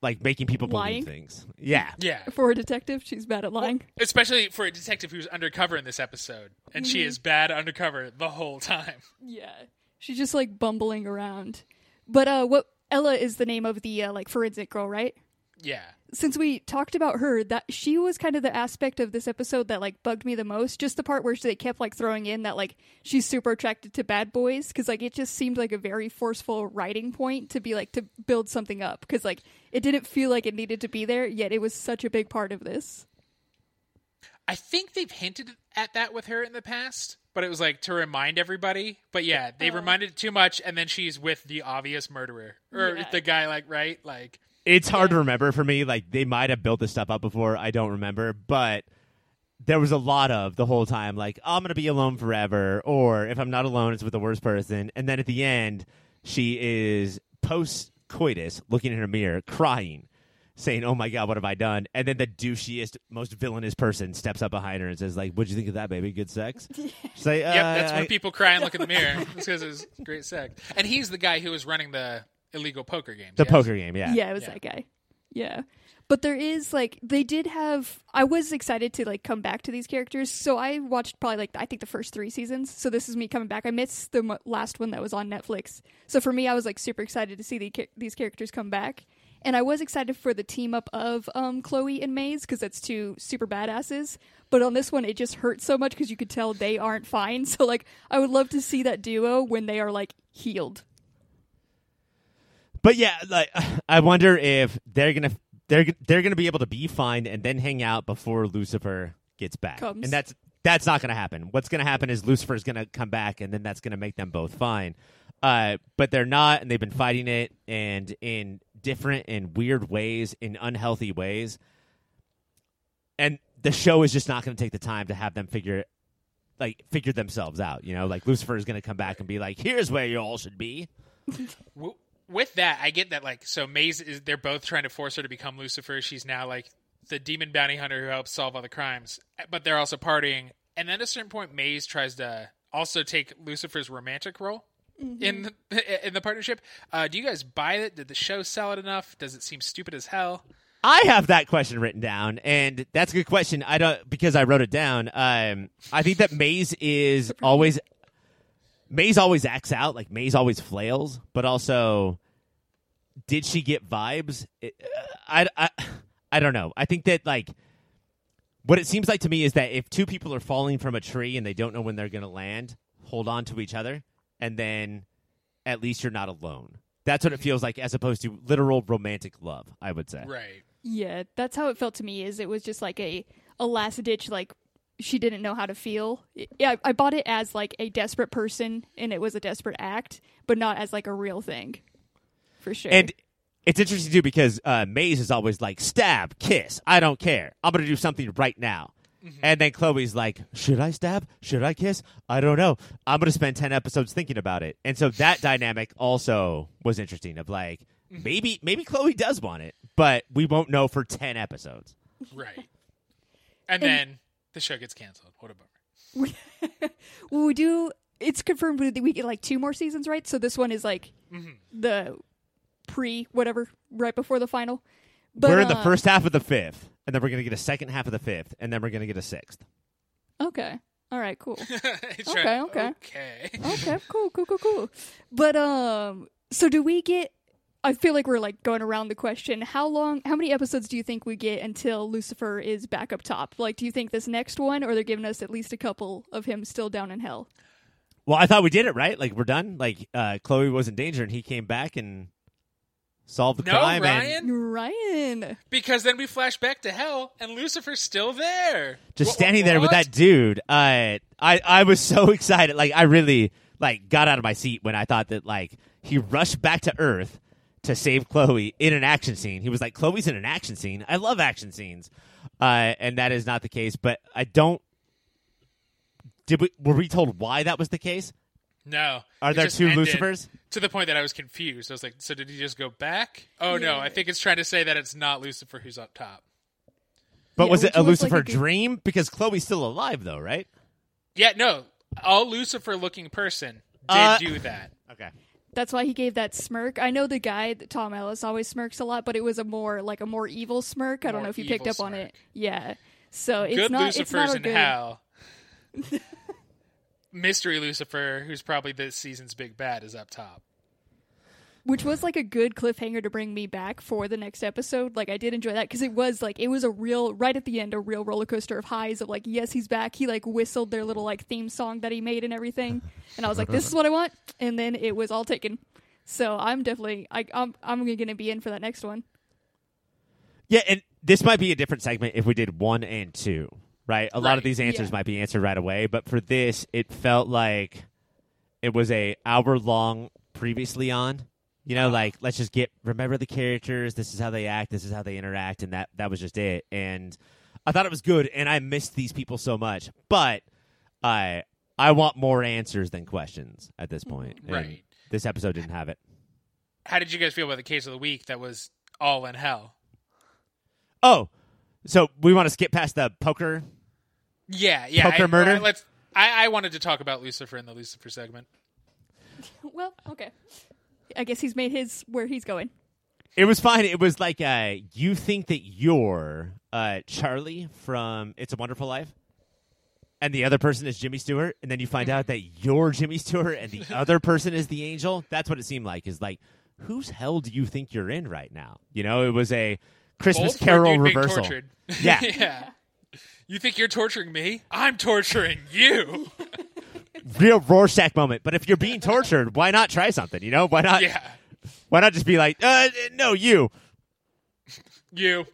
like making people Lying? believe things. Yeah, Yeah. For a detective, she's bad at lying. Especially for a detective who's undercover in this episode, and she is bad undercover the whole time. Yeah, she's just like bumbling around. But uh, what Ella is the name of the uh, like forensic girl, right? Yeah. Since we talked about her, that she was kind of the aspect of this episode that like bugged me the most. Just the part where they kept like throwing in that like she's super attracted to bad boys because like it just seemed like a very forceful writing point to be like to build something up because like it didn't feel like it needed to be there yet it was such a big part of this. I think they've hinted at that with her in the past, but it was like to remind everybody. But yeah, they Oh. reminded it too much, and then she's with the obvious murderer or Yeah. the guy, like right, like It's hard to remember for me. Like they might have built this stuff up before. I don't remember, but there was a lot of the whole time. Like I'm gonna be alone forever, or if I'm not alone, it's with the worst person. And then at the end, she is post coitus, looking in her mirror, crying, saying, "Oh my god, what have I done?" And then the douchiest, most villainous person steps up behind her and says, "Like, what'd you think of that, baby? Good sex?" (laughs) She's like, Yep, that's "Uh, when people cry and look in the mirror. It's because it was great sex. And he's the guy who was running the illegal poker game. the yes? poker game." Yeah, Yeah, it was Yeah. that guy. Yeah. But there is like they did have I was excited to like come back to these characters. So I watched probably like I think the first 3 seasons. So this is me coming back. I missed the mo- last one that was on Netflix. So for me I was like super excited to see the, these characters come back. And I was excited for the team up of um, Chloe and Maze because that's two super badasses. But on this one, it just hurts so much because you could tell they aren't fine. (laughs) So like, I would love to see that duo when they are like healed. But yeah, like (sighs) I wonder if they're gonna they're they're gonna be able to be fine and then hang out before Lucifer gets back, Comes. and that's that's not gonna happen. What's gonna happen is Lucifer's gonna come back, and then that's gonna make them both fine. Uh, but they're not, and they've been fighting it, and in different and weird ways, in unhealthy ways, and the show is just not gonna take the time to have them figure like figure themselves out. You know, like Lucifer is gonna come back and be like, "Here's where you all should be." (laughs) With that, I get that. Like, so Maze is they're both trying to force her to become Lucifer. She's now like the demon bounty hunter who helps solve all the crimes, but they're also partying. And then at a certain point, Maze tries to also take Lucifer's romantic role in the, (laughs) in the partnership. Uh, do you guys buy it? Did the show sell it enough? Does it seem stupid as hell? I have that question written down, and that's a good question. I don't because I wrote it down. Um, I think that Maze is always Maze always acts out like Maze always flails, but also did she get vibes? It, I, I I don't know. I think that like what it seems like to me is that if two people are falling from a tree and they don't know when they're going to land, hold on to each other, and then at least you're not alone. That's what it feels like, as opposed to literal romantic love. I would say. Right. Yeah, that's how it felt to me. Is it was just like a a last ditch like she didn't know how to feel. Yeah, I, I bought it as like a desperate person, and it was a desperate act, but not as like a real thing. For sure. And it's interesting too because uh, Maze is always like stab, kiss. I don't care. I'm gonna do something right now. Mm-hmm. And then Chloe's like, should I stab? Should I kiss? I don't know. I'm gonna spend ten episodes thinking about it. And so that dynamic also was interesting. Of like, mm-hmm. maybe maybe Chloe does want it, but we won't know for ten episodes. Right. And then the show gets canceled. What a bummer. (laughs) well, we do. It's confirmed that we get like two more seasons, right? So this one is like mm-hmm. the pre whatever, right before the final. But, we're in the uh, first half of the fifth, and then we're gonna get a second half of the fifth, and then we're gonna get a sixth. Okay. All right. Cool. (laughs) Okay, right- okay. Okay. okay, cool, cool, cool, cool. But um, so do we get? I feel like we're like going around the question. How long? How many episodes do you think we get until Lucifer is back up top? Like, do you think this next one, or they're giving us at least a couple of him still down in hell? Well, I thought we did it right. Like we're done. Like uh, Chloe was in danger, and he came back and solved the No, crime. And Ryan. Ryan. Because then we flash back to hell, and Lucifer's still there, just Wha- standing there with that dude. Uh, I I was so (laughs) excited. Like I really like got out of my seat when I thought that like he rushed back to Earth to save Chloe in an action scene. He was like, "Chloe's in an action scene. I love action scenes," uh, and that is not the case. But I don't. Did we were we told why that was the case? No. Are there two ended Lucifers? To the point that I was confused. I was like, so did he just go back? Oh no, I think it's trying to say that it's not Lucifer who's up top. But Yeah, was it a was like Lucifer a good- dream? Because Chloe's still alive, though, right? Yeah, no. A Lucifer looking person did Uh, do that. Okay. That's why he gave that smirk. I know the guy, Tom Ellis, always smirks a lot, but it was a more like a more evil smirk. I don't know if you picked up evil on it. smirk. Yeah. So it's good not. it's not a in good, hell. (laughs) Mystery Lucifer, who's probably this season's big bad, is up top. which was like a good cliffhanger to bring me back for the next episode. Like I did enjoy that because it was like it was a real right at the end a real roller coaster of highs of like yes he's back. He like whistled their little like theme song that he made and everything, and I was like this is what I want. And then it was all taken. So I'm definitely I, I'm I'm gonna be in for that next one. Yeah, and this might be a different segment if we did one and two. Right? A lot of these answers Yeah. might be answered right away, but for this, it felt like it was a hour long previously on. You know, like let's just get remember the characters. This is how they act. This is how they interact, and that that was just it. And I thought it was good, and I missed these people so much. But I I want more answers than questions at this point. and Right. This episode didn't have it. How did you guys feel about the case of the week that was all in hell? Oh, so we want to skip past the poker. Yeah, yeah. Poker I, murder? I- let's. I, I wanted to talk about Lucifer in the Lucifer segment. (laughs) Well, okay. I guess he's made his where he's going. It was fine. It was like uh, you think that you're uh, Charlie from It's a Wonderful Life, and the other person is Jimmy Stewart, and then you find out that you're Jimmy Stewart and the (laughs) other person is the angel. That's what it seemed like. Is like, whose hell do you think you're in right now? You know, it was a Christmas Bold for a Carol reversal. (laughs) Yeah. yeah. You think you're torturing me? I'm torturing (laughs) you. (laughs) Real Rorschach moment. But if you're being tortured, why not try something? You know, why not? yeah. Why not just be like, uh, no, you. You.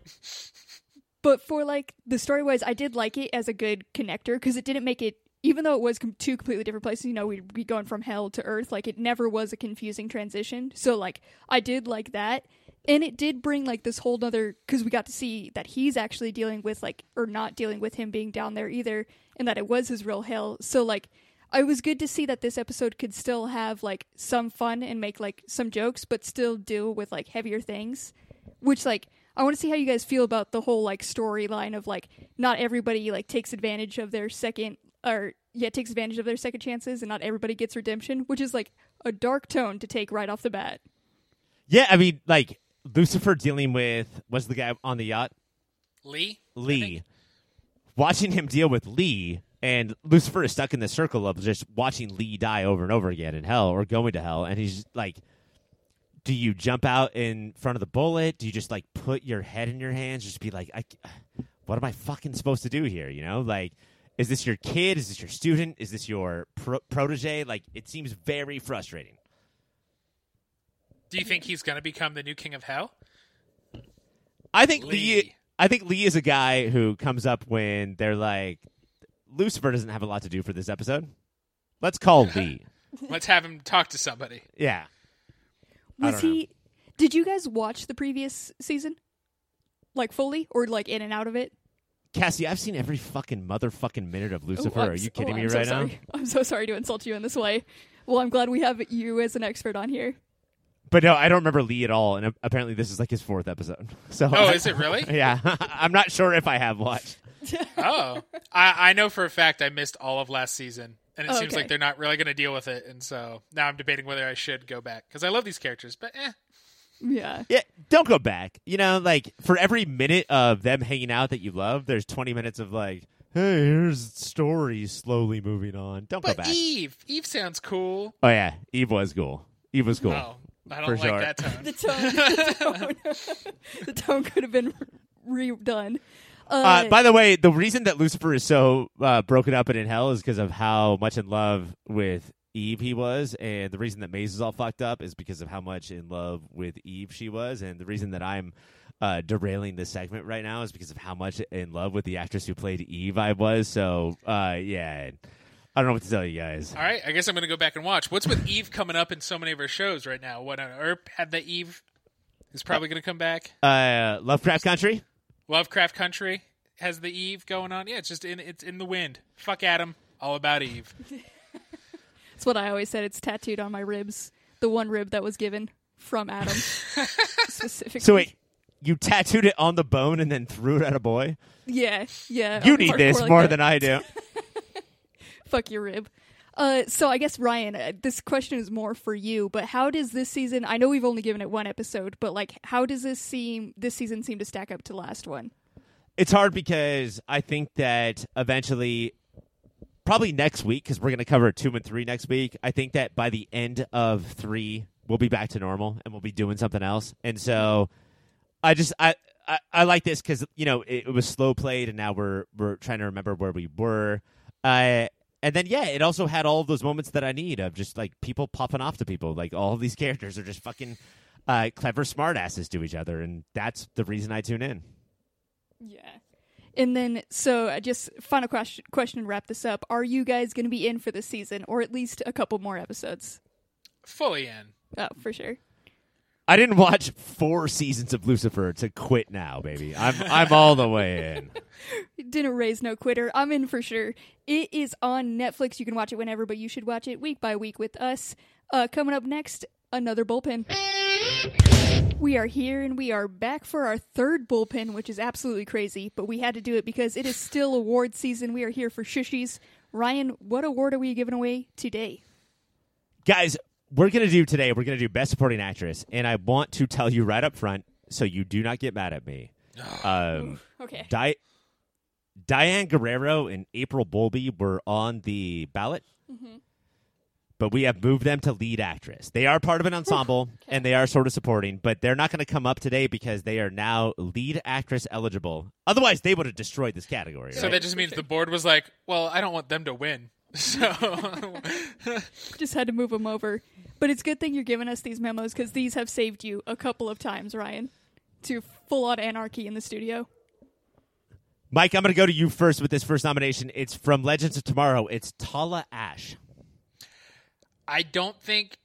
But for like the story wise, I did like it as a good connector because it didn't make it. Even though it was com- two completely different places, you know, we'd be going from hell to earth. Like it never was a confusing transition. So like I did like that, and it did bring like this whole other because we got to see that he's actually dealing with like or not dealing with him being down there either, and that it was his real hell. So like I was good to see that this episode could still have like some fun and make like some jokes, but still deal with like heavier things. Which like I want to see how you guys feel about the whole like storyline of like not everybody like takes advantage of their second or yeah takes advantage of their second chances and not everybody gets redemption, which is like a dark tone to take right off the bat. Yeah, I mean, like Lucifer dealing with was the guy on the yacht. Lee? Lee. Watching him deal with Lee, and Lucifer is stuck in the circle of just watching Lee die over and over again in hell or going to hell, and he's like, "Do you jump out in front of the bullet? Do you just like put your head in your hands, just be like, I, what am I fucking supposed to do here? You know, like." Is this your kid? Is this your student? Is this your pro- protege? Like, it seems very frustrating. Do you think he's going to become the new king of hell? I think Lee. Lee. I think Lee is a guy who comes up when they're like, Lucifer doesn't have a lot to do for this episode. Let's call (laughs) Lee. Let's have him talk to somebody. Yeah. I Was don't know. he? Did you guys watch the previous season, like fully or like in and out of it? Cassie, I've seen every fucking motherfucking minute of Oh, Lucifer. I'm Are you s- oh, kidding oh, me I'm so right now? sorry. (laughs) I'm so sorry to insult you in this way. Well, I'm glad we have you as an expert on here. But no, I don't remember Lee at all. And apparently, this is like his fourth episode. (laughs) So Oh, is it really? (laughs) yeah, (laughs) I'm not sure if I have watched. Oh, I, I know for a fact I missed all of last season, and it Oh, seems okay. like they're not really going to deal with it, and so now I'm debating whether I should go back because I love these characters, but eh. Yeah. Yeah, don't go back. You know, like for every minute of them hanging out that you love, there's 20 minutes of like, hey, here's stories slowly moving on. Don't go back. Eve, Eve sounds cool. Oh yeah, Eve was cool. Eve was cool. Oh, I don't For like sure. that tone. The tone, the tone, (laughs) the tone could have been redone. Uh, Uh, by the way, the reason that Lucifer is so uh, broken up and in hell is because of how much in love with Eve he was, and the reason that Maze is all fucked up is because of how much in love with Eve she was, and the reason that I'm uh, derailing this segment right now is because of how much in love with the actress who played Eve I was. So, uh, yeah, I don't know what to tell you guys. All right, I guess I'm going to go back and watch. What's with Eve coming up in so many of her shows right now? Wynonna Earp had the Eve is probably going to come back. Uh, Lovecraft Country. Lovecraft Country has the Eve going on. Yeah, it's just in it's in the wind. Fuck Adam, all about Eve. (laughs) That's what I always said. It's tattooed on my ribs. The one rib that was given from Adam (laughs) specifically. So wait, you tattooed it on the bone and then threw it at a boy? Yeah, yeah. You need hardcore this like more that. than I do. (laughs) Fuck your rib. Uh, so I guess Ryan, uh, this question is more for you. But how does this season? I know we've only given it one episode, but like, how does this seem? This season seem to stack up to last one? it's hard because I think that eventually, probably next week, because we're going to cover two and three next week. I think that by the end of three, we'll be back to normal and we'll be doing something else. And so, I just I I, I like this because you know it, it was slow played, and now we're we're trying to remember where we were. Uh, and then yeah, it also had all of those moments that I need of just like people popping off to people. Like all of these characters are just fucking uh, clever smartasses to each other, and that's the reason I tune in. Yeah. And then, so uh, just final question, question to wrap this up: Are you guys going to be in for this season, or at least a couple more episodes? Fully in. Oh, for sure. I didn't watch four seasons of Lucifer to quit now, baby. I'm I'm all the way in. (laughs) Didn't raise no quitter. I'm in for sure. It is on Netflix. You can watch it whenever, but you should watch it week by week with us. Uh, coming up next, another bullpen. We are here and we are back for our third bullpen, which is absolutely crazy, but we had to do it because it is still award season. We are here for Shushies. Ryan, what award are we giving away today? Guys, we're gonna do today. We're gonna do best supporting actress, and I want to tell you right up front, so you do not get mad at me. (gasps) Um, Okay. Di- Diane Guerrero and April Bowlby were on the ballot, but we have moved them to lead actress. They are part of an ensemble and they are sort of supporting, but they're not going to come up today because they are now lead actress eligible. Otherwise, they would have destroyed this category. So right? that just means the board was like, well, I don't want them to win. So (laughs) Just had to move them over. But it's good thing you're giving us these memos because these have saved you a couple of times, Ryan, to full on anarchy in the studio. Mike, I'm going to go to you first with this first nomination. It's from Legends of Tomorrow. It's Tala Ashe. I don't think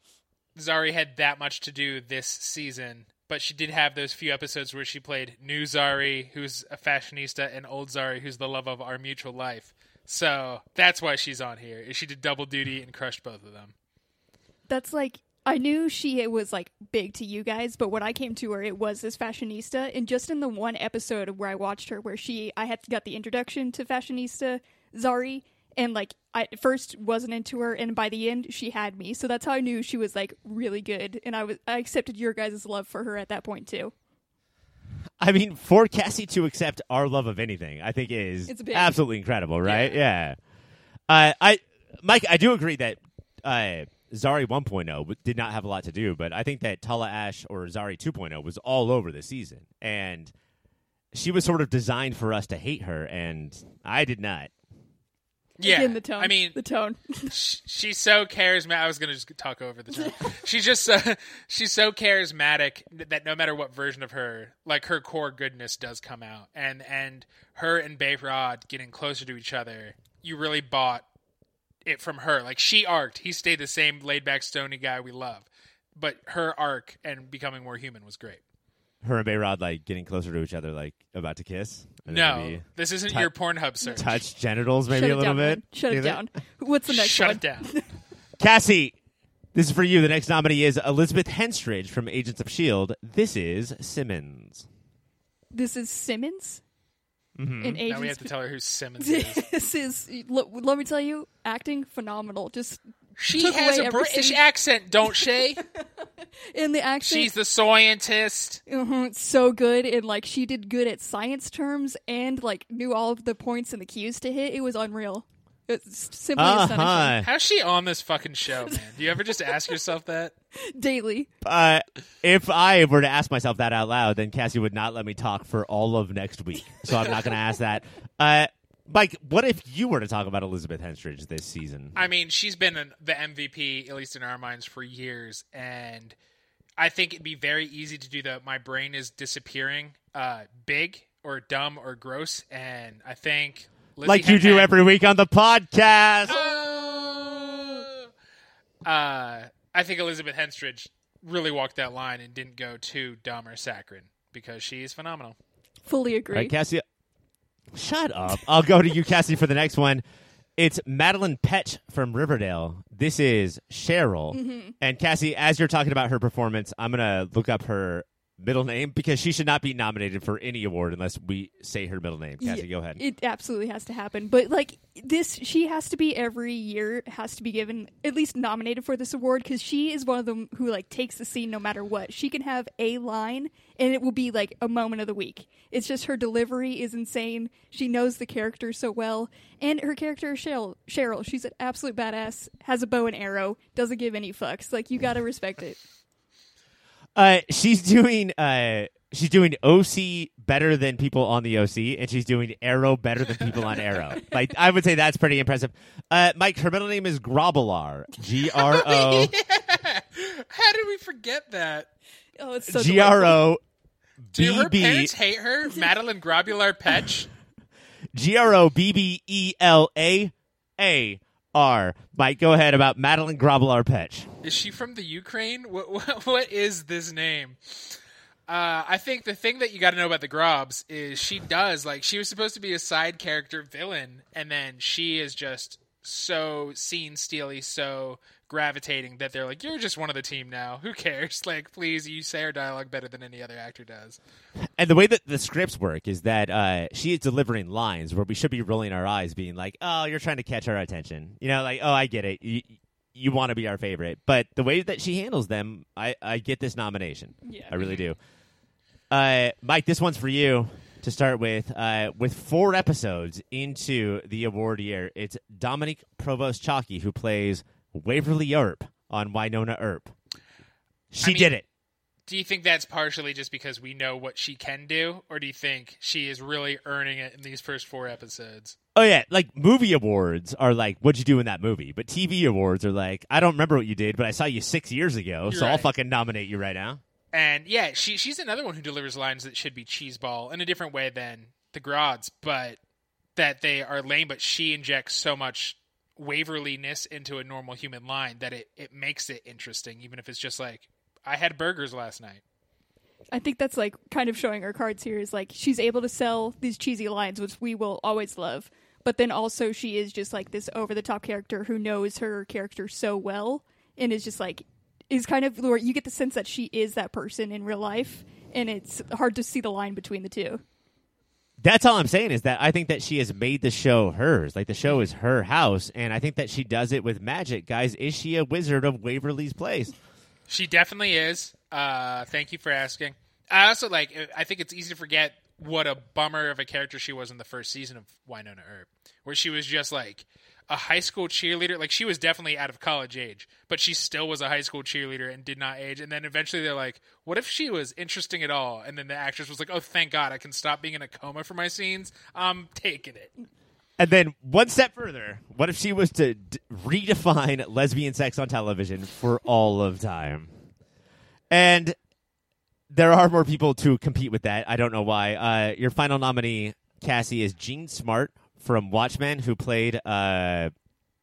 Zari had that much to do this season, but she did have those few episodes where she played new Zari, who's a fashionista, and old Zari, who's the love of our mutual life. So that's why she's on here. is She did double duty and crushed both of them. That's like I knew she was like big to you guys, but when I came to her, it was this fashionista. And just in the one episode where I watched her, where she I had got the introduction to fashionista Zari, and like I first wasn't into her, and by the end she had me. So that's how I knew she was like really good, and I was I accepted your guys' love for her at that point too. I mean, for Cassie to accept our love of anything, I think is absolutely incredible, right? Yeah. Uh, I, Mike, I do agree that uh, Zari 1.0 w- did not have a lot to do, but I think that Tala Ashe or Zari 2.0 was all over the season, and she was sort of designed for us to hate her, and I did not. Yeah, Again, the tone. I mean, the tone. (laughs) she, she's so charismatic. I was gonna just talk over the tone. (laughs) she's just uh, she's so charismatic that no matter what version of her, like her core goodness does come out, and and her and Behrad getting closer to each other, you really bought it from her. Like she arced, he stayed the same laid back, stony guy we love, but her arc and becoming more human was great. Her and Behrad like getting closer to each other, like about to kiss. And No, maybe this isn't tou- your Pornhub search. touch genitals, maybe Shut a it little down, bit. Ryan. Shut Do it that? down. (laughs) What's the next Shut one? it down. (laughs) Cassie, this is for you. The next nominee is Elizabeth Henstridge from Agents of S.H.I.E.L.D. This is Simmons. This is Simmons Mm-hmm. in now we have to tell her who Simmons is. (laughs) this is l- let me tell you, acting phenomenal. Just She Took has away a British scene. accent, don't she? (laughs) in the accent. She's the scientist. Mhm, so good and like she did good at science terms and like knew all of the points and the cues to hit. It was unreal. It's simply astonishing. Uh-huh. How's she on this fucking show, man? Do you ever just ask yourself that? (laughs) Daily. Uh, if I were to ask myself that out loud, then Cassie would not let me talk for all of next week. So I'm not going to ask that. Uh, Mike, what if you were to talk about Elizabeth Henstridge this season? I mean, she's been an, the MVP, at least in our minds, for years, and I think it'd be very easy to do the "my brain is disappearing" uh, big or dumb or gross, and I think Lizzie like you do Henhan- every week on the podcast. Uh, I think Elizabeth Henstridge really walked that line and didn't go too dumb or saccharine because she's phenomenal. Fully agree. Right, Cassie? Shut up. I'll go to you, Cassie, for the next one. It's Madeline Petch from Riverdale. This is Cheryl. Mm-hmm. And Cassie, as you're talking about her performance, I'm going to look up her middle name because she should not be nominated for any award unless we say her middle name. Cassie, Yeah, go ahead. It absolutely has to happen. But like this, she has to be every year has to be given at least nominated for this award because she is one of them who like takes the scene no matter what. She can have a line and it will be like a moment of the week. It's just her delivery is insane. She knows the character so well, and her character Cheryl. Cheryl, she's an absolute badass. Has a bow and arrow. Doesn't give any fucks. Like you gotta respect it. Uh, she's doing uh, she's doing OC better than people on the OC, and she's doing Arrow better than people on Arrow. (laughs) like I would say that's pretty impressive. Uh, Mike, her middle name is Grobbelaar. G R O (laughs) How did we forget that? Oh, it's so G R O Do her parents hate her? (laughs) Madeline Grobular Petch? G R O B B E L A A R. Mike, go ahead about Madeline Grobbelaar Petch. Is she from the Ukraine? What (laughs) what, what is this name? Uh, I think the thing that you got to know about the Grobs is she does like she was supposed to be a side character villain, and then she is just so scene steely, so gravitating that they're like, "You're just one of the team now. Who cares? (laughs) Like, please, you say our dialogue better than any other actor does." And the way that the scripts work is that uh, she is delivering lines where we should be rolling our eyes, being like, "Oh, you're trying to catch our attention." You know, like, "Oh, I get it. You want to be our favorite." But the way that she handles them, I, I get this nomination. Yeah. I really do. Uh, Mike, this one's for you to start with. Uh, with four episodes into the award year, it's Dominic Provost Chalky who plays Waverly Earp on Wynonna Earp. She mean- did it. Do you think that's partially just because we know what she can do, or do you think she is really earning it in these first four episodes? Oh yeah, like movie awards are like, what'd you do in that movie? But TV awards are like, I don't remember what you did, but I saw you six years ago, You're so I'll fucking nominate you right now. And yeah, she she's another one who delivers lines that should be cheeseball in a different way than the Grods, but that they are lame. But she injects so much Waverly-ness into a normal human line that it it makes it interesting, even if it's just like I had burgers last night. I think that's like kind of showing her cards here is like she's able to sell these cheesy lines, which we will always love. But then also she is just like this over the top character who knows her character so well and is just like is kind of where you get the sense that she is that person in real life and it's hard to see the line between the two. That's all I'm saying is that I think that she has made the show hers. Like the show is her house, and I think that she does it with magic. Guys, is she a wizard of Waverly's Place? She definitely is. Uh, thank you for asking. I also like. I think it's easy to forget what a bummer of a character she was in the first season of Wynonna Earp, where she was just like a high school cheerleader. Like she was definitely out of college age, but she still was a high school cheerleader and did not age. And then eventually they're like, "What if she was interesting at all?" And then the actress was like, "Oh, thank God, I can stop being in a coma for my scenes. I'm taking it." And then one step further, what if she was to d- redefine lesbian sex on television for all of time? And there are more people to compete with that. I don't know why. Uh, your final nominee, Cassie, is Jean Smart from Watchmen, who played uh,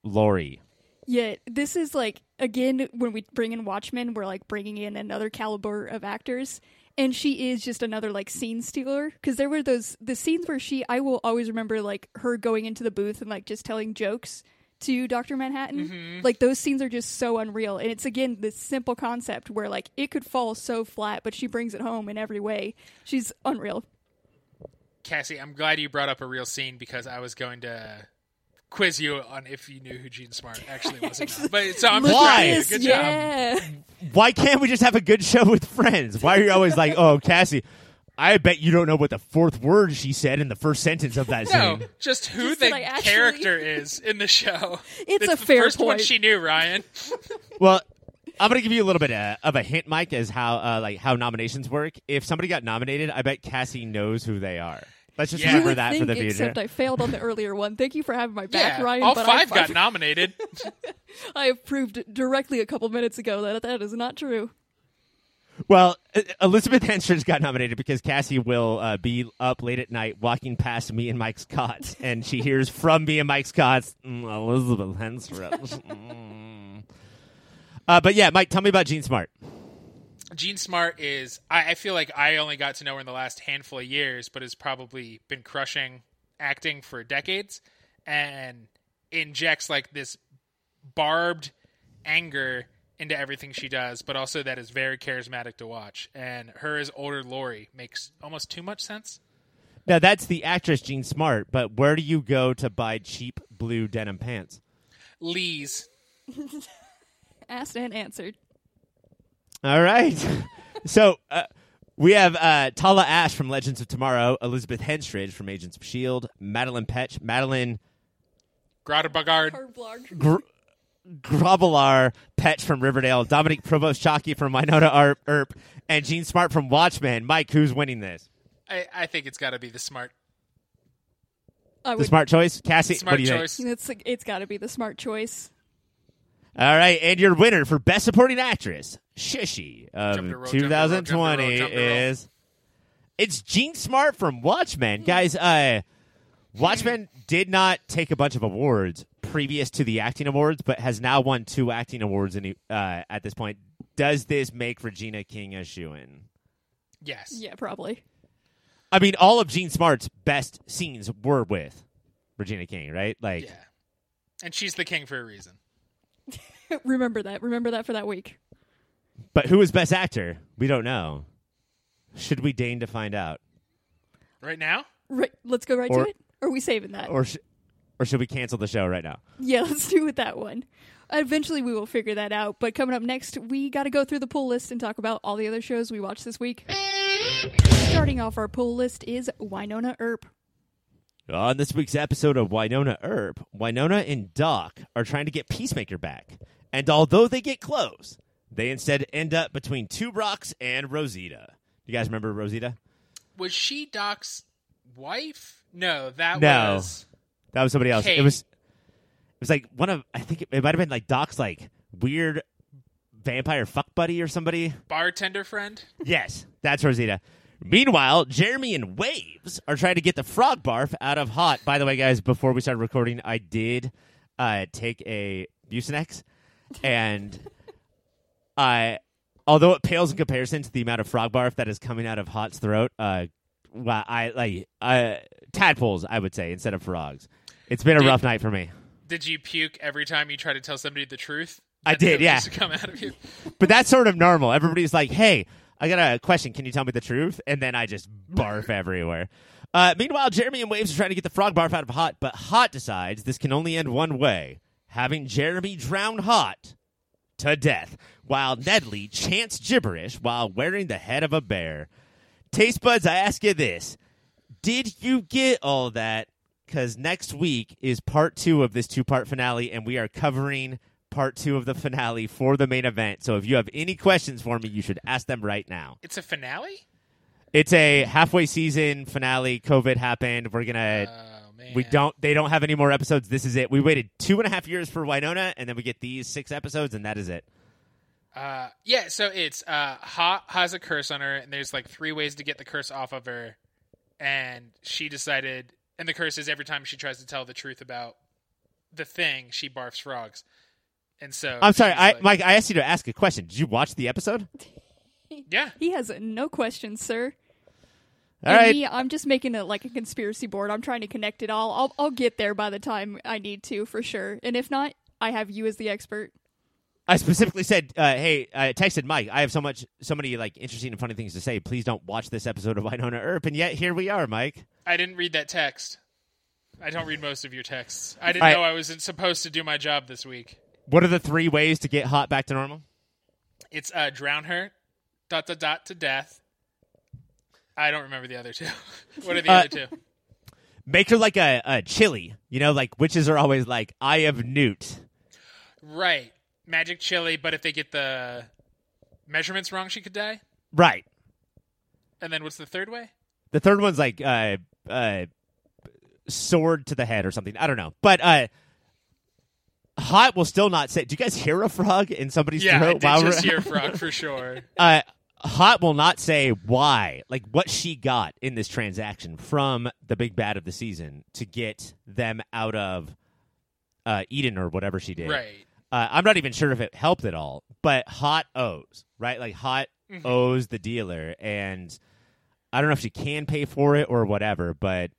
Lori. Yeah, this is like again when we bring in Watchmen, we're like bringing in another caliber of actors, and she is just another like scene stealer because there were those the scenes where she I will always remember like her going into the booth and like just telling jokes to Doctor Manhattan. Mm-hmm. Like those scenes are just so unreal, and it's again this simple concept where like it could fall so flat, but she brings it home in every way. She's unreal. Cassie, I'm glad you brought up a real scene because I was going to quiz you on if you knew who Jean Smart actually was. or. But so I'm Look Why? trying. this, Good job. Why can't we just have a good show with friends? Why are you always like, oh, Cassie, I bet you don't know what the fourth word she said in the first sentence of that No, scene. just who Just the that actually- character (laughs) is in the show. It's That's a the fair first one she knew, Ryan. Well, I'm gonna give you a little bit of a hint, Mike, as how uh, like how nominations work. If somebody got nominated, I bet Cassie knows who they are. Let's just Yeah. Remember that think, for the future. Except I failed on the earlier one. Thank you for having my back, yeah, Ryan. all but I five got nominated. (laughs) I have proved directly a couple minutes ago that that is not true. Well, Elizabeth (laughs) Henstridge got nominated because Cassie will uh, be up late at night walking past me and Mike's cot, and she hears from me and Mike's cot, mm, Elizabeth Henstridge. (laughs) Mm. Uh, but yeah, Mike, tell me about Jean Smart. Jean Smart is. I, I feel like I only got to know her in the last handful of years, but has probably been crushing acting for decades, and injects like this barbed anger into everything she does, but also that is very charismatic to watch. And her as older Lori makes almost too much sense. Now that's the actress Jean Smart, but where do you go to buy cheap blue denim pants? Lee's. (laughs) Asked and answered. All right. (laughs) so uh, we have uh, Tala Ashe from Legends of Tomorrow, Elizabeth Henstridge from Agents of S.H.I.E.L.D., Madeline Petch, Madeline Grada Bagard. Her blog. Gr- Grobbelaar Petch from Riverdale, Dominique Provost-Chalkley from Wynonna Earp, Earp, and Jean Smart from Watchmen. Mike, who's winning this? I, I think it's got to be the smart, I The would. smart choice? Cassie, smart what do you choice. It's it's got to be the smart choice. All right, and your winner for Best Supporting Actress, Shushie of Jump to roll, jump to roll, jump to roll, 2020 jump to roll. is... It's Jean Smart from Watchmen. Guys, uh, Watchmen did not take a bunch of awards previous to the acting awards, but has now won two acting awards in, uh, at this point. Does this make Regina King a shoe in? Yes. Yeah, probably. I mean, all of Jean Smart's best scenes were with Regina King, right? Like, Yeah. And she's the king for a reason. (laughs) Remember that. Remember that for that week. but who is best actor? We don't know. Should we deign to find out, Right now? Right. Let's go right Or- to it. Or are we saving that? or sh- or should we cancel the show right now? Yeah, (laughs) let's do with that one. Eventually, we will figure that out. But coming up next, we got to go through the pull list and talk about all the other shows we watched this week. Starting off our pull list is Wynonna Earp. On this week's episode of Wynonna Earp, Wynonna and Doc are trying to get Peacemaker back. And although they get close, they instead end up between Two Rocks and Rosita. You guys remember Rosita? Was she Doc's wife? No, that No. was. That was somebody else. Kate. It was it was like one of I think it, it might have been like Doc's like weird vampire fuck buddy or somebody. Bartender friend? Yes, that's Rosita. Meanwhile, Jeremy and Waves are trying to get the frog barf out of Haught. By the way, guys, before we started recording, I did uh, take a Mucinex, and (laughs) I, although it pales in comparison to the amount of frog barf that is coming out of Haught's throat, uh, well, I like uh, tadpoles, I would say, instead of frogs. It's been a Did- rough night for me. Did you puke every time you try to tell somebody the truth? I did, yeah. to come out of you. (laughs) But that's sort of normal. Everybody's like, "Hey, I got a question. Can you tell me the truth?" And then I just barf (laughs) everywhere. Uh, meanwhile, Jeremy and Waves are trying to get the frog barf out of Haught, but Haught decides this can only end one way: having Jeremy drown Haught to death, while Nedley chants gibberish while wearing the head of a bear. Taste buds, I ask you this: Did you get all that? Because next week is part two of this two-part finale, and we are covering part two of the finale for the main event. So if you have any questions for me, you should ask them right now. It's a finale? It's a halfway season finale. COVID happened. We're gonna. Oh, man. we don't. They don't have any more episodes. This is it. We waited two and a half years for Wynonna, and then we get these six episodes, and that is it. Uh, yeah, so it's uh, Ha has a curse on her, and there's like three ways to get the curse off of her. And she decided, and the curse is every time she tries to tell the truth about the thing, she barfs frogs. And so I'm sorry, I, like- Mike. I asked you to ask a question. Did you watch the episode? (laughs) Yeah, He has no questions, sir. All and right. me, I'm just making it like a conspiracy board. I'm trying to connect it all. I'll, I'll get there by the time I need to, for sure. And if not, I have you as the expert. I specifically said, uh, "Hey, I texted Mike. I have so much, so many like interesting and funny things to say. Please don't watch this episode of (laughs) Wynonna Earp." And yet here we are, Mike. I didn't read that text. I don't read most of your texts. I didn't I- know I wasn't supposed to do my job this week. What are the three ways to get Haught back to normal? It's uh, drown her, dot dot dot to death. I don't remember the other two. (laughs) what are the Uh, other two? Make her like a, a chili. You know, like witches are always like, "I have newt." Right, magic chili. But if they get the measurements wrong, she could die. Right. And then what's the third way? The third one's like uh, uh, sword to the head or something. I don't know, but uh, Haught will still not say. Do you guys hear a frog in somebody's Yeah, I throat? did while just we're- hear (laughs) frog for sure. uh, Haught will not say why, like what she got in this transaction from the big bad of the season to get them out of uh, Eden or whatever she did. Right. Uh, I'm not even sure if it helped at all, but Haught owes, right? Like Haught Mhm. owes the dealer, and I don't know if she can pay for it or whatever, but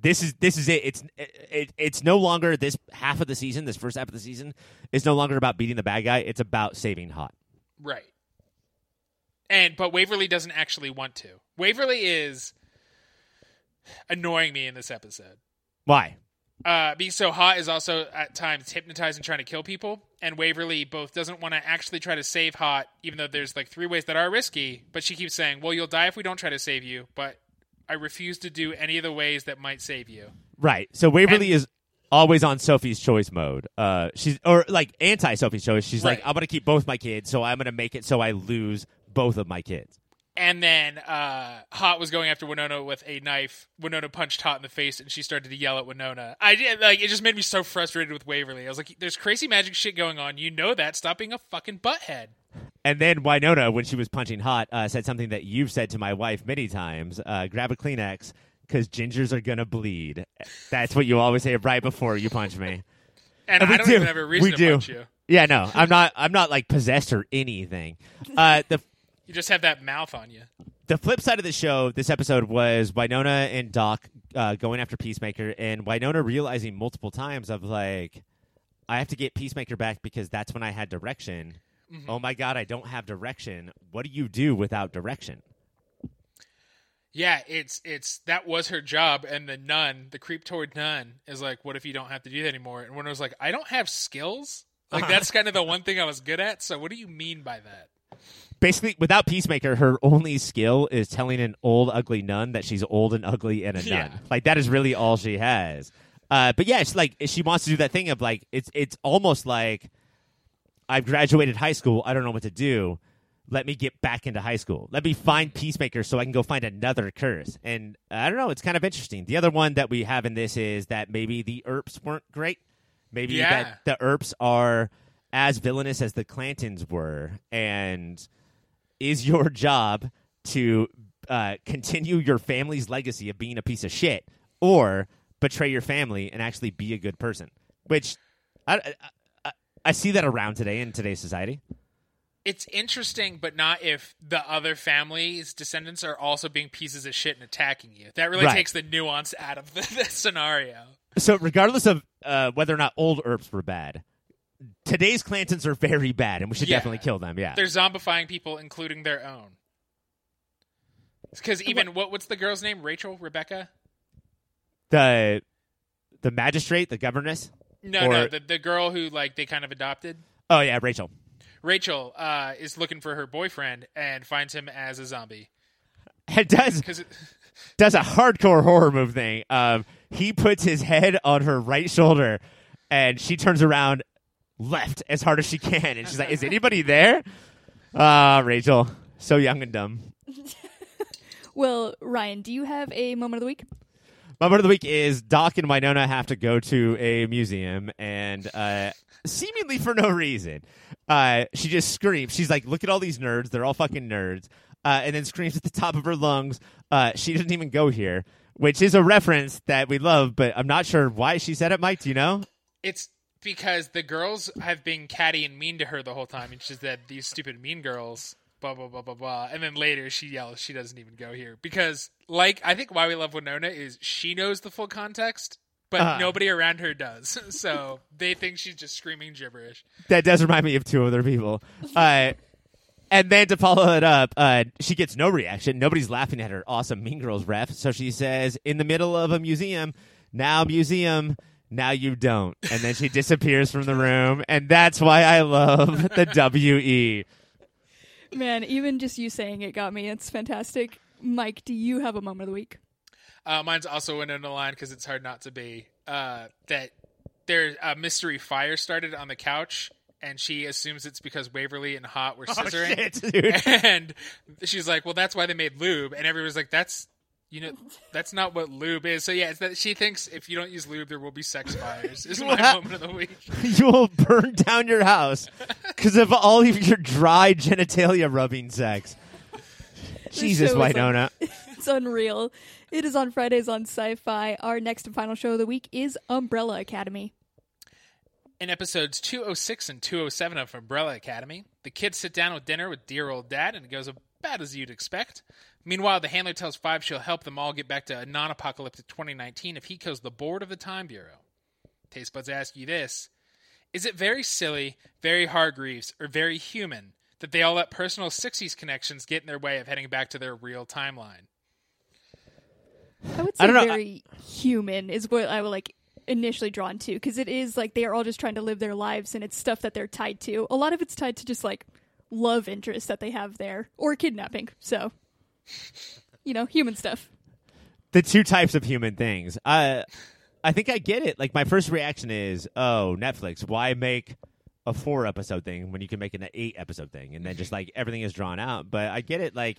this is this is it. It's it, it's no longer this half of the season. This first half of the season is no longer about beating the bad guy. It's about saving Haught. Right. And but Waverly doesn't actually want to. Waverly is annoying me in this episode. Why? Uh, being so Haught is also at times hypnotized and trying to kill people. And Waverly both doesn't want to actually try to save Haught, even though there's like three ways that are risky. But she keeps saying, "Well, you'll die if we don't try to save you." But I refuse to do any of the ways that might save you. Right. So Waverly is always on Sophie's choice mode. Uh, she's or like anti Sophie's choice. She's like, I'm gonna keep both my kids, so I'm gonna make it so I lose both of my kids. And then uh, Haught was going after Wynonna with a knife. Wynonna punched Hot in the face, and she started to yell at Wynonna. I did like it. Just made me so frustrated with Waverly. I was like, "There's crazy magic shit going on. You know that. Stop being a fucking butthead." And then Wynonna, when she was punching Haught, uh, said something that you've said to my wife many times: uh, "Grab a Kleenex, because gingers are gonna bleed. That's what you always say right before you punch me. And, (laughs) And we I don't do. even have a reason We to do. punch you. Yeah, no, I'm not. I'm not like possessed or anything. Uh, the You just have that mouth on you. the flip side of the show, this episode was Wynonna and Doc uh, going after Peacemaker, and Wynonna realizing multiple times of like, I have to get Peacemaker back because that's when I had direction. Oh my god, I don't have direction. What do you do without direction? Yeah, it's it's that was her job, and the nun, the creep toward nun, is like, "What if you don't have to do that anymore?" And when I was like, "I don't have skills," like that's kind of the (laughs) one thing I was good at. So, what do you mean by that? Basically, without Peacemaker, her only skill is telling an old, ugly nun that she's old and ugly and a Yeah. nun. Like that is really all she has. Uh, but yeah, it's like she wants to do that thing of like it's it's almost like I've graduated high school. I don't know what to do. Let me get back into high school. Let me find Peacemaker so I can go find another curse. And I don't know. It's kind of interesting. The other one that we have in this is that maybe the Earps weren't great. Maybe Yeah. that the Earps are as villainous as the Clantons were, and is your (laughs) job to uh, continue your family's legacy of being a piece of shit, or betray your family and actually be a good person? Which I, I, I, see that around today in today's society. It's interesting, but not if the other family's descendants are also being pieces of shit and attacking you. That really Right. takes the nuance out of (laughs) the, the scenario. So, regardless of uh, whether or not old Earps were bad, today's Clantons are very bad, and we should Yeah. definitely kill them. Yeah, They're zombifying people, including their own. Because even what what's the girl's name? Rachel, Rebecca? the the magistrate, the governess. No, Or- no, the the girl who like they kind of adopted. Oh yeah, Rachel. Rachel uh, is looking for her boyfriend and finds him as a zombie. (laughs) It does Because (laughs) does a hardcore horror move thing. Um, he puts his head on her right shoulder, and she turns around left as hard as she can, and she's like, "Is anybody there?" Ah, Rachel, so young and dumb. (laughs) Well, Ryan, do you have a moment of the week? My word of the week is Doc and Wynonna have to go to a museum, and uh, seemingly for no reason, uh, she just screams. She's like, "Look at all these nerds! They're all fucking nerds!" Uh, and then screams at the top of her lungs, uh, "She doesn't even go here," which is a reference that we love, but I'm not sure why she said it. Mike, do you know? it's because the girls have been catty and mean to her the whole time, and she said these stupid mean girls. Blah blah blah blah blah, and then later she yells, "She doesn't even go here." Because, like, I think why we love Wynonna is she knows the full context, but Uh-huh. nobody around her does. (laughs) so they think she's just screaming gibberish. That does remind me of two other people. Uh, and then to follow it up, uh, she gets no reaction. Nobody's laughing at her awesome Mean Girls ref. So she says, in the middle of a museum, now museum, now you don't. And then she disappears from the room. And that's why I love the (laughs) E. WE. Man, even just you saying it got me. It's fantastic. Mike, do you have a moment of the week? Uh, mine's also in the line because it's hard not to be. Uh, that there's a mystery fire started on the couch, and she assumes it's because Waverly and Haught were scissoring. Oh, shit, dude. (laughs) and she's like, "Well, that's why they made lube," and everyone's like, "That's." You know, that's not what lube is. So yeah, it's that she thinks if you don't use lube, there will be sex fires. Is (laughs) my What? moment of the week. (laughs) you will burn down your house because of all of your dry genitalia rubbing sex. Jesus, show is Wynonna. (laughs) It's unreal. It is on Fridays on Syfy. Our next and final show of the week is Umbrella Academy. In episodes 206 and 207 of Umbrella Academy, the kids sit down with dinner with dear old dad, and it goes about as you'd expect. Meanwhile, the handler tells Five she'll help them all get back to a non apocalyptic 2019 if he kills the board of the Time Bureau. Taste buds ask you this Is it very silly, very Hargreaves, or very human that they all let personal 60s connections get in their way of heading back to their real timeline? I would I say don't know, very human is what I would like initially drawn to because it is like they are all just trying to live their lives and it's stuff that they're tied to. A lot of it's tied to just like love interest that they have there or kidnapping. So, you know, human stuff. the two types of human things. I I think I get it. Like my first reaction is, oh, Netflix, why make a four episode thing when you can make an eight episode thing and then just like everything is drawn out. But I get it. Like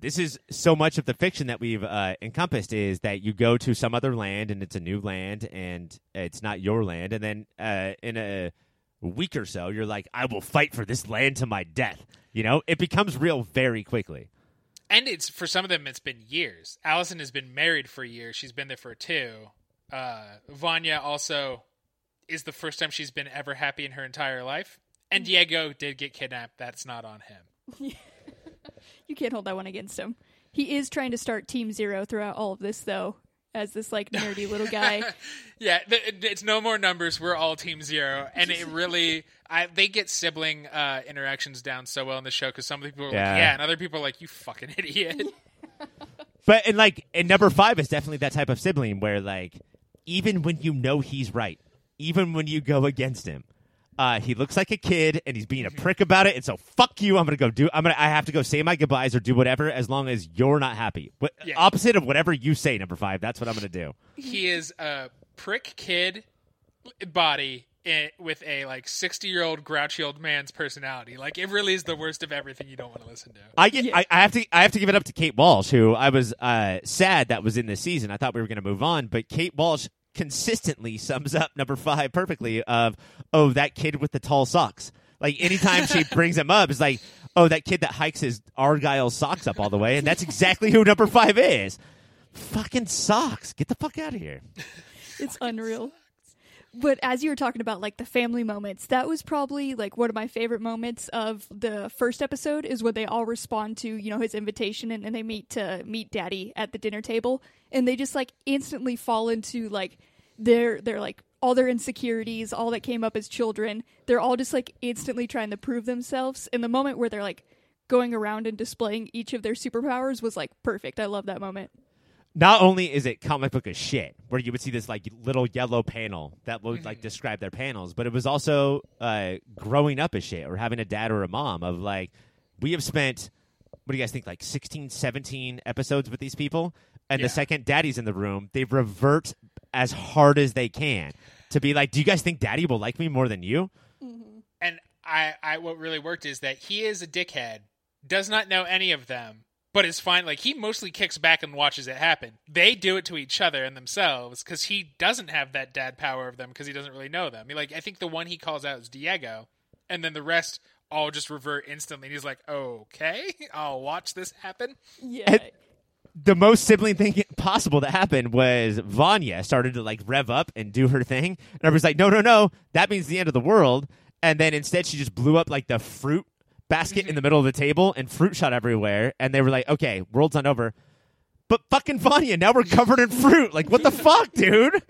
this is so much of the fiction that we've uh, encompassed is that you go to some other land and it's a new land and it's not your land, and then uh, in a week or so you're like, I will fight for this land to my death. You know, it becomes real very quickly. and it's for some of them it's been years. Allison has been married for years. She's been there for two. Uh, Vanya also is the first time she's been ever happy in her entire life. And Diego did get kidnapped. That's not on him. (laughs) You can't hold that one against him. He is trying to start Team Zero throughout all of this, though, as this like nerdy little (laughs) guy. Yeah, th- it's no more numbers. We're all Team Zero, and it really, I they get sibling uh, interactions down so well in the show because some people are Yeah. like, yeah, and other people are like, you fucking idiot. (laughs) But and like and number five is definitely that type of sibling where like even when you know he's right, even when you go against him, uh, he looks like a kid and he's being a (laughs) prick about it. And so fuck you. I'm gonna go do. I'm gonna. I have to go say my goodbyes or do whatever as long as you're not happy. What, Yeah. Opposite of whatever you say. Number five. That's what I'm gonna do. he is a prick kid body i with a like 60 year old grouchy old man's personality. Like it really is the worst of everything you don't want to listen to. I get. I, I have to. I have to give it up to Kate Walsh, who I was uh, sad that was in this season. I thought we were going to move on, but Kate Walsh consistently sums up number five perfectly. Of oh, that kid with the tall socks. Like anytime she (laughs) brings him up, it's like oh, that kid that hikes his argyle socks up all the way, and that's exactly who number five is. Fucking socks. Get the fuck out of here. it's unreal. But as you were talking about like the family moments, that was probably like one of my favorite moments of the first episode is when they all respond to, you know, his invitation and, and they meet to meet daddy at the dinner table and they just like instantly fall into like their their like all their insecurities, all that came up as children. They're all just like instantly trying to prove themselves. And the moment where they're like going around and displaying each of their superpowers was like perfect. I love that moment. not only is it comic book as shit, where you would see this like little yellow panel that would like describe their panels, but it was also uh, growing up as shit or having a dad or a mom of like, we have spent, what do you guys think, like 16, 17 episodes with these people? And Yeah. the second daddy's in the room, they revert as hard as they can to be like, do you guys think daddy will like me more than you? Mm-hmm. And I, I what really worked is that he is a dickhead, does not know any of them, but is fine. Like he mostly kicks back and watches it happen. They do it to each other and themselves because he doesn't have that dad power of them because he doesn't really know them. I mean, like I think the one he calls out is Diego, and then the rest all just revert instantly. And he's like, "Okay, (laughs) I'll watch this happen." Yeah. The most sibling thing (laughs) possible that happened was Vanya started to like rev up and do her thing, and everybody's like, "No, no, no, that means the end of the world." And then instead, she just blew up like the fruit basket mm-hmm. in the middle of the table, and fruit shot everywhere. And they were like, "Okay, world's not over." But fucking Vanya, now we're covered in fruit. Like, what the (laughs) fuck, dude?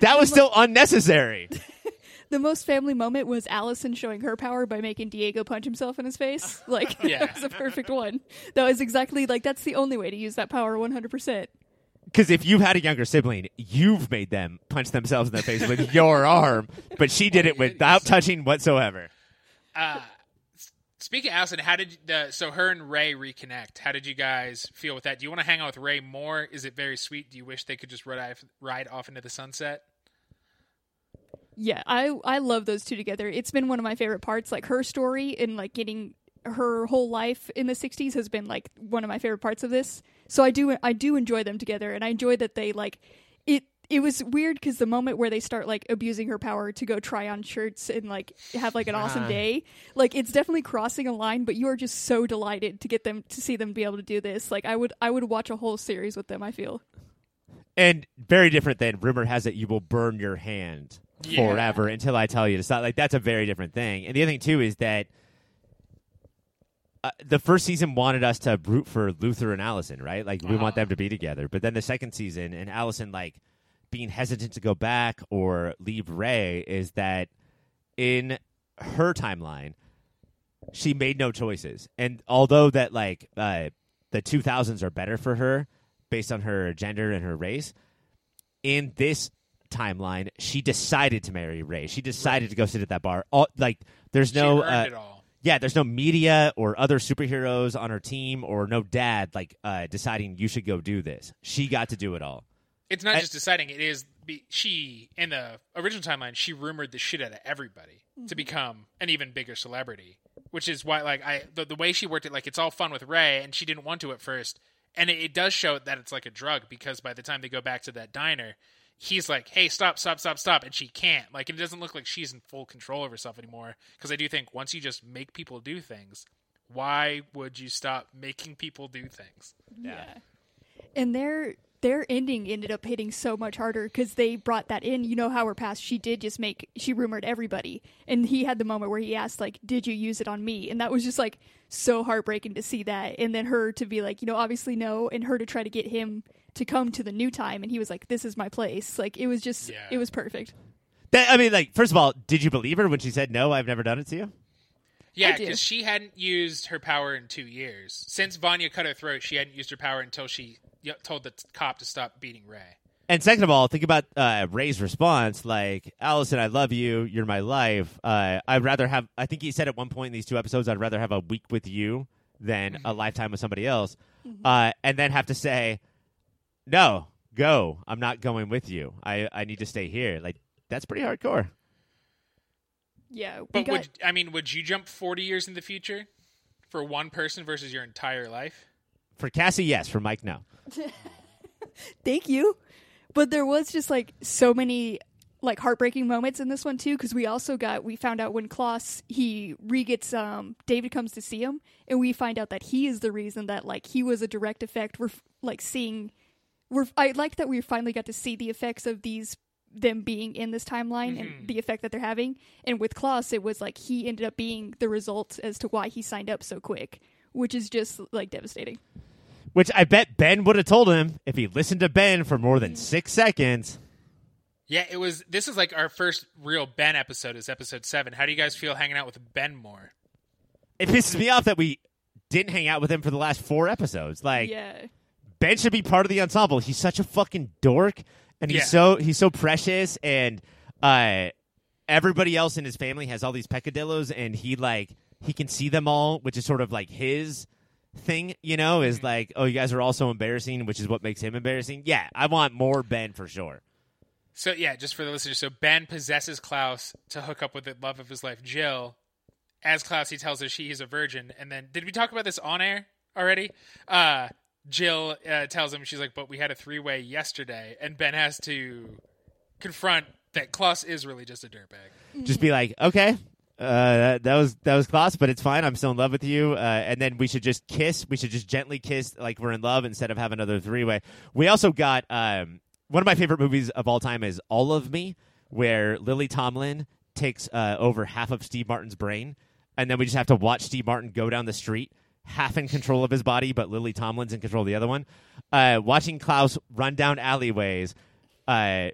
That was still unnecessary. (laughs) The most family moment was Allison showing her power by making Diego punch himself in his face. (laughs) Like Yeah. that was a perfect one. That was exactly like that's the only way to use that power 100%. Because if you've had a younger sibling, you've made them punch themselves in the face with your (laughs) arm, but she did it without touching whatsoever. Uh, speaking of Allison, how did the so her and Ray reconnect? How did you guys feel with that? Do you want to hang out with Ray more? Is it very sweet? Do you wish they could just ride off, ride off into the sunset? Yeah, I I love those two together. It's been one of my favorite parts like her story and like getting her whole life in the 60s has been like one of my favorite parts of this. So I do I do enjoy them together and I enjoy that they like it it was weird cuz the moment where they start like abusing her power to go try on shirts and like have like an awesome Ah. day, like it's definitely crossing a line, but you are just so delighted to get them to see them be able to do this. Like I would I would watch a whole series with them, I feel. And very different than rumor has it you will burn your hand Yeah. forever until I tell you to stop. Like that's a very different thing. And the other thing too is that uh, the first season wanted us to root for Luther and Allison, right? Like we want Uh-huh. them to be together. But then the second season and Allison like being hesitant to go back or leave Ray is that in her timeline she made no choices. And although that like uh, the 2000s are better for her based on her gender and her race, in this timeline, she decided to marry Ray. She decided to go sit at that bar. All, like, there's no, she uh, it all. yeah, there's no media or other superheroes on her team, or no dad like uh, deciding you should go do this. She got to do it all. It's not I- just deciding; it is be, she in the original timeline. She rumored the shit out of everybody to become an even bigger celebrity, which is why, like, I the, the way she worked it, like, it's all fun with Ray, and she didn't want to at first, and it, it does show that it's like a drug because by the time they go back to that diner, he's like, "Hey, stop, stop, stop, stop," and she can't. Like, it doesn't look like she's in full control of herself anymore. Because I do think once you just make people do things, Why would you stop making people do things? Yeah. And their their ending ended up hitting so much harder because they brought that in. You know how her past, she did just make she rumored everybody, and he had the moment where he asked like, "Did you use it on me?" And that was just like so heartbreaking to see that, and then her to be like, you know, obviously no, and her to try to get him to come to the new time, and he was like, "This is my place." Like it was just, Yeah. it was perfect. That, I mean, like, first of all, did you believe her when she said no? I've never done it to you. Yeah, because she hadn't used her power in two years. Since Vanya cut her throat, she hadn't used her power until she y- told the cop to stop beating Ray. And second of all, think about uh, Ray's response, like, "Allison, I love you. You're my life. Uh, I'd rather have." I think he said at one point in these two episodes, "I'd rather have a week with you than a lifetime with somebody else," uh, and then have to say, "No, go. I'm not going with you. I I need to stay here." Like, that's pretty hardcore. Yeah, But got. would I mean, would you jump forty years in the future for one person versus your entire life? For Cassie, yes. For Mike, no. (laughs) Thank you. But there was just like so many like heartbreaking moments in this one too because we also got we found out when Klaus he re gets um David comes to see him and we find out that he is the reason that like he was a direct effect. We're f- like seeing we're I like that we finally got to see the effects of these them being in this timeline and the effect that they're having. And with Klaus it was like he ended up being the result as to why he signed up so quick, which is just like devastating. Which I bet Ben would have told him if he listened to Ben for more than six seconds. Yeah, it was. This is like our first real Ben episode. Is episode seven. How do you guys feel hanging out with Ben more? It pisses me off that we didn't hang out with him for the last four episodes. Like, yeah. Ben should be part of the ensemble. He's such a fucking dork, and he's Yeah. so he's so precious, and uh, everybody else in his family has all these peccadillos, and he like he can see them all, which is sort of like his thing, you know, is like, oh, you guys are all so embarrassing, which is what makes him embarrassing. Yeah, I want more Ben for sure. So yeah, just for the listeners, so Ben possesses Klaus to hook up with the love of his life, Jill. As Klaus, he tells her she is a virgin, and then did we talk about this on air already? Uh, Jill uh, tells him she's like, "But we had a three way yesterday," and Ben has to confront that Klaus is really just a dirtbag. Just be like, okay. Uh, that, that was that was class, but it's fine. I'm still in love with you, uh, and then we should just kiss. We should just gently kiss, like we're in love, instead of have another three way. We also got um, one of my favorite movies of all time is All of Me, where Lily Tomlin takes uh, over half of Steve Martin's brain, and then we just have to watch Steve Martin go down the street, half in control of his body, but Lily Tomlin's in control of the other one. Uh, watching Klaus run down alleyways, uh,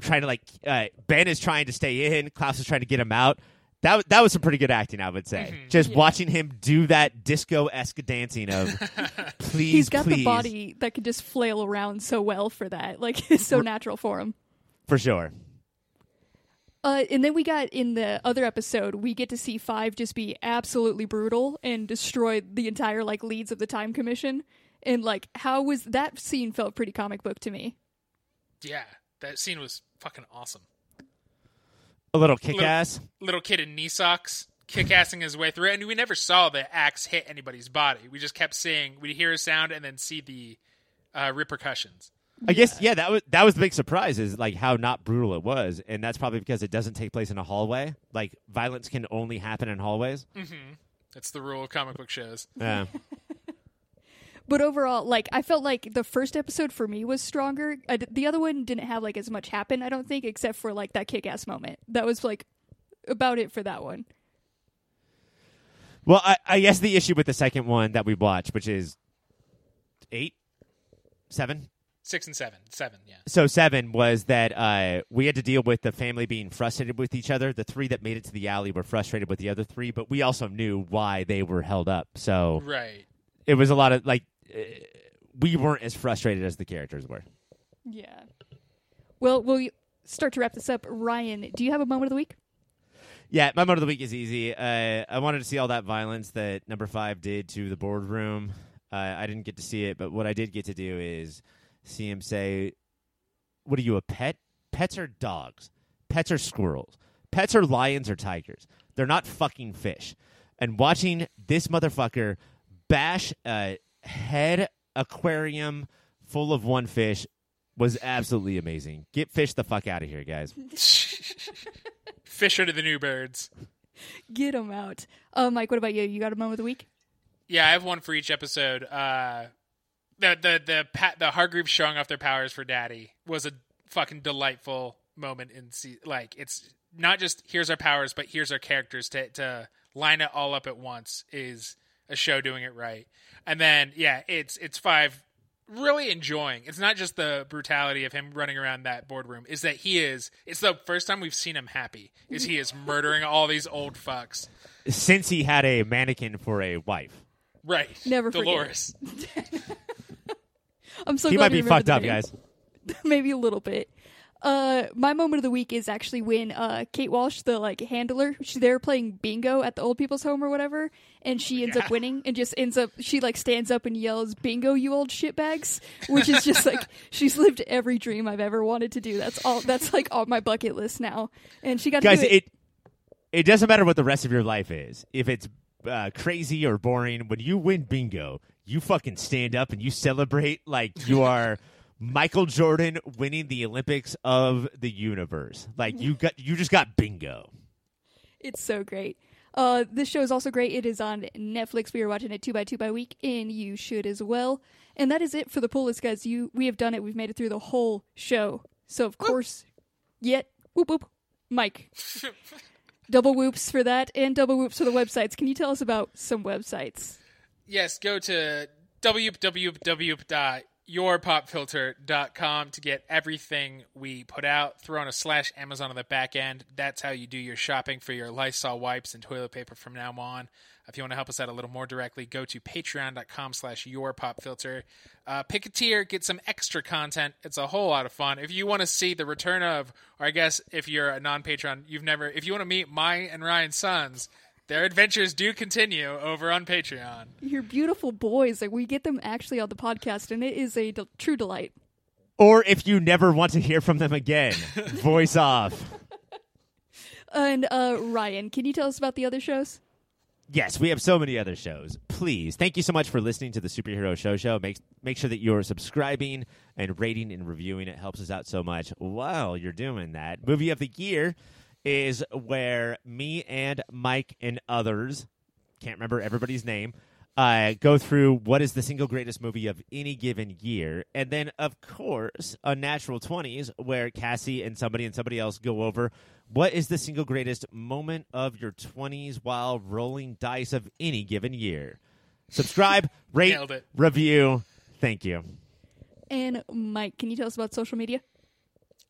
trying to like uh, Ben is trying to stay in, Klaus is trying to get him out. That that was some pretty good acting, I would say. Just watching him do that disco esque dancing of (laughs) please, He's got please, the body that can just flail around so well for that. Like (laughs) it's so natural for him. for sure. Uh, and then we got in the other episode, we get to see Five just be absolutely brutal and destroy the entire like leads of the Time Commission. And like, how was that scene? Felt pretty comic book to me. Yeah, that scene was fucking awesome. A little kick ass. Little kid in knee socks, kick-assing his way through, it. and we never saw the axe hit anybody's body. We just kept seeing, we'd hear a sound and then see the uh, repercussions. I guess yeah, that was that was the big surprise is like how not brutal it was, and that's probably because it doesn't take place in a hallway. Like violence can only happen in hallways. That's the rule of comic book shows. Yeah. (laughs) But overall, like, I felt like the first episode for me was stronger. I d the other one didn't have like as much happen, I don't think, except for like that kick ass moment. That was like about it for that one. Well, I, I guess the issue with the second one that we watched, which is eight, seven, Six and seven. Seven, yeah. so seven was that uh, we had to deal with the family being frustrated with each other. The three that made it to the alley were frustrated with the other three, but we also knew why they were held up. So Right. it was a lot of like we weren't as frustrated as the characters were. Yeah. Well, we'll start to wrap this up. Ryan, do you have a moment of the week? Yeah, my moment of the week is easy. Uh, I wanted to see all that violence that number five did to the boardroom. Uh, I didn't get to see it, but what I did get to do is see him say, "What are you, a pet? Pets are dogs. Pets are squirrels. Pets are lions or tigers. They're not fucking fish." And watching this motherfucker bash a head aquarium full of one fish was absolutely amazing. Get fish the fuck out of here, guys. (laughs) Fisher to the new birds. Get them out. Uh, Mike, what about you? You got a moment of the week? Yeah, I have one for each episode. Uh, the the the pa- the Hargreaves showing off their powers for Daddy was a fucking delightful moment in se- like it's not just here's our powers, but here's our characters to to line it all up at once is a show doing it right. And then yeah, it's it's five really enjoying. It's not just the brutality of him running around that boardroom. Is that he is? It's the first time we've seen him happy. Is he is murdering all these old fucks? Since he had a mannequin for a wife, Right. Never forget. Dolores. (laughs) I'm so he glad might be fucked up, guys. (laughs) maybe a little bit. Uh, my moment of the week is actually when uh, Kate Walsh, the like handler, she's there playing bingo at the old people's home or whatever, and she ends up winning and just ends up she like stands up and yells "Bingo, you old shitbags," which is just like (laughs) she's lived every dream I've ever wanted to do. That's all. That's like on my bucket list now, and she got to Guys, it. it it doesn't matter what the rest of your life is. If it's uh, crazy or boring, when you win bingo, you fucking stand up and you celebrate like you (laughs) are Michael Jordan winning the Olympics of the universe. Like you got you just got bingo. It's so great. Uh, this show is also great. It is on Netflix. We are watching it two by two by week, and you should as well. And that is it for the pull list, guys. You we have done it. We've made it through the whole show. So of course, yet whoop whoop, Mike. (laughs) double whoops for that, and double whoops for the websites. Can you tell us about some websites? Yes, go to www.yourpopfilter.com to get everything we put out. Throw on a slash Amazon on the back end. That's how you do your shopping for your Lysol wipes and toilet paper from now on. If you want to help us out a little more directly, go to patreon.com slash yourpopfilter. Uh, pick a tier, get some extra content. It's a whole lot of fun. If you want to see the return of, or I guess if you're a non-Patreon, you've never, if you want to meet my and Ryan's sons, their adventures do continue over on Patreon. Your beautiful boys. Like we get them actually on the podcast, and it is a del- true delight. Or if you never want to hear from them again, (laughs) voice off. And uh, Ryan, can you tell us about the other shows? Yes, we have so many other shows. Please, thank you so much for listening to the Superhero Show Show. Make make sure that you're subscribing and rating and reviewing. It helps us out so much while you're doing that. Movie of the year is where me and Mike and others can't remember everybody's name. Uh, go through what is the single greatest movie of any given year, and then of course Unnatural Twenties, where Cassie and somebody and somebody else go over what is the single greatest moment of your twenties while rolling dice of any given year. Subscribe, (laughs) rate, review. Thank you. And Mike, can you tell us about social media?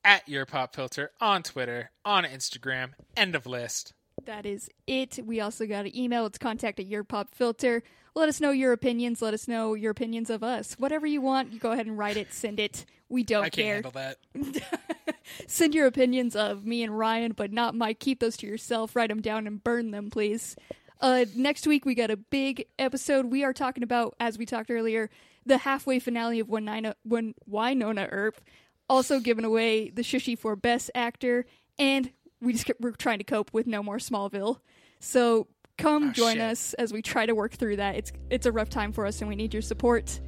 At your pop filter on Twitter, on Instagram. End of list. That is it. We also got an email. It's contact at your pop filter. Let us know your opinions. Let us know your opinions of us. Whatever you want, you go ahead and write it. Send it. We don't I can't care. handle that. (laughs) Send your opinions of me and Ryan, but not Mike. Keep those to yourself. Write them down and burn them, please. Uh, next week we got a big episode. We are talking about, as we talked earlier, the halfway finale of when Nina, when Wynonna Earp, also giving away the Shushie for Best Actor, and we just we're trying to cope with No More Smallville. So come Oh, join shit. us as we try to work through that. It's it's a rough time for us, and we need your support.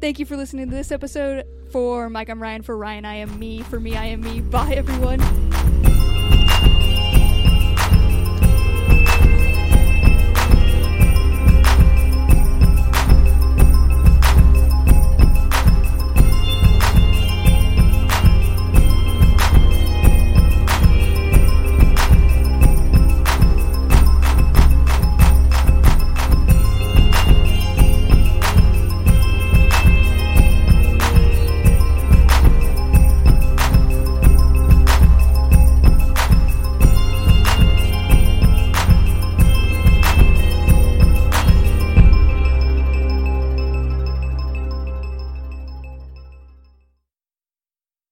Thank you for listening to this episode. For Mike, I'm Ryan. For Ryan, I am me. For me, I am me. Bye, everyone.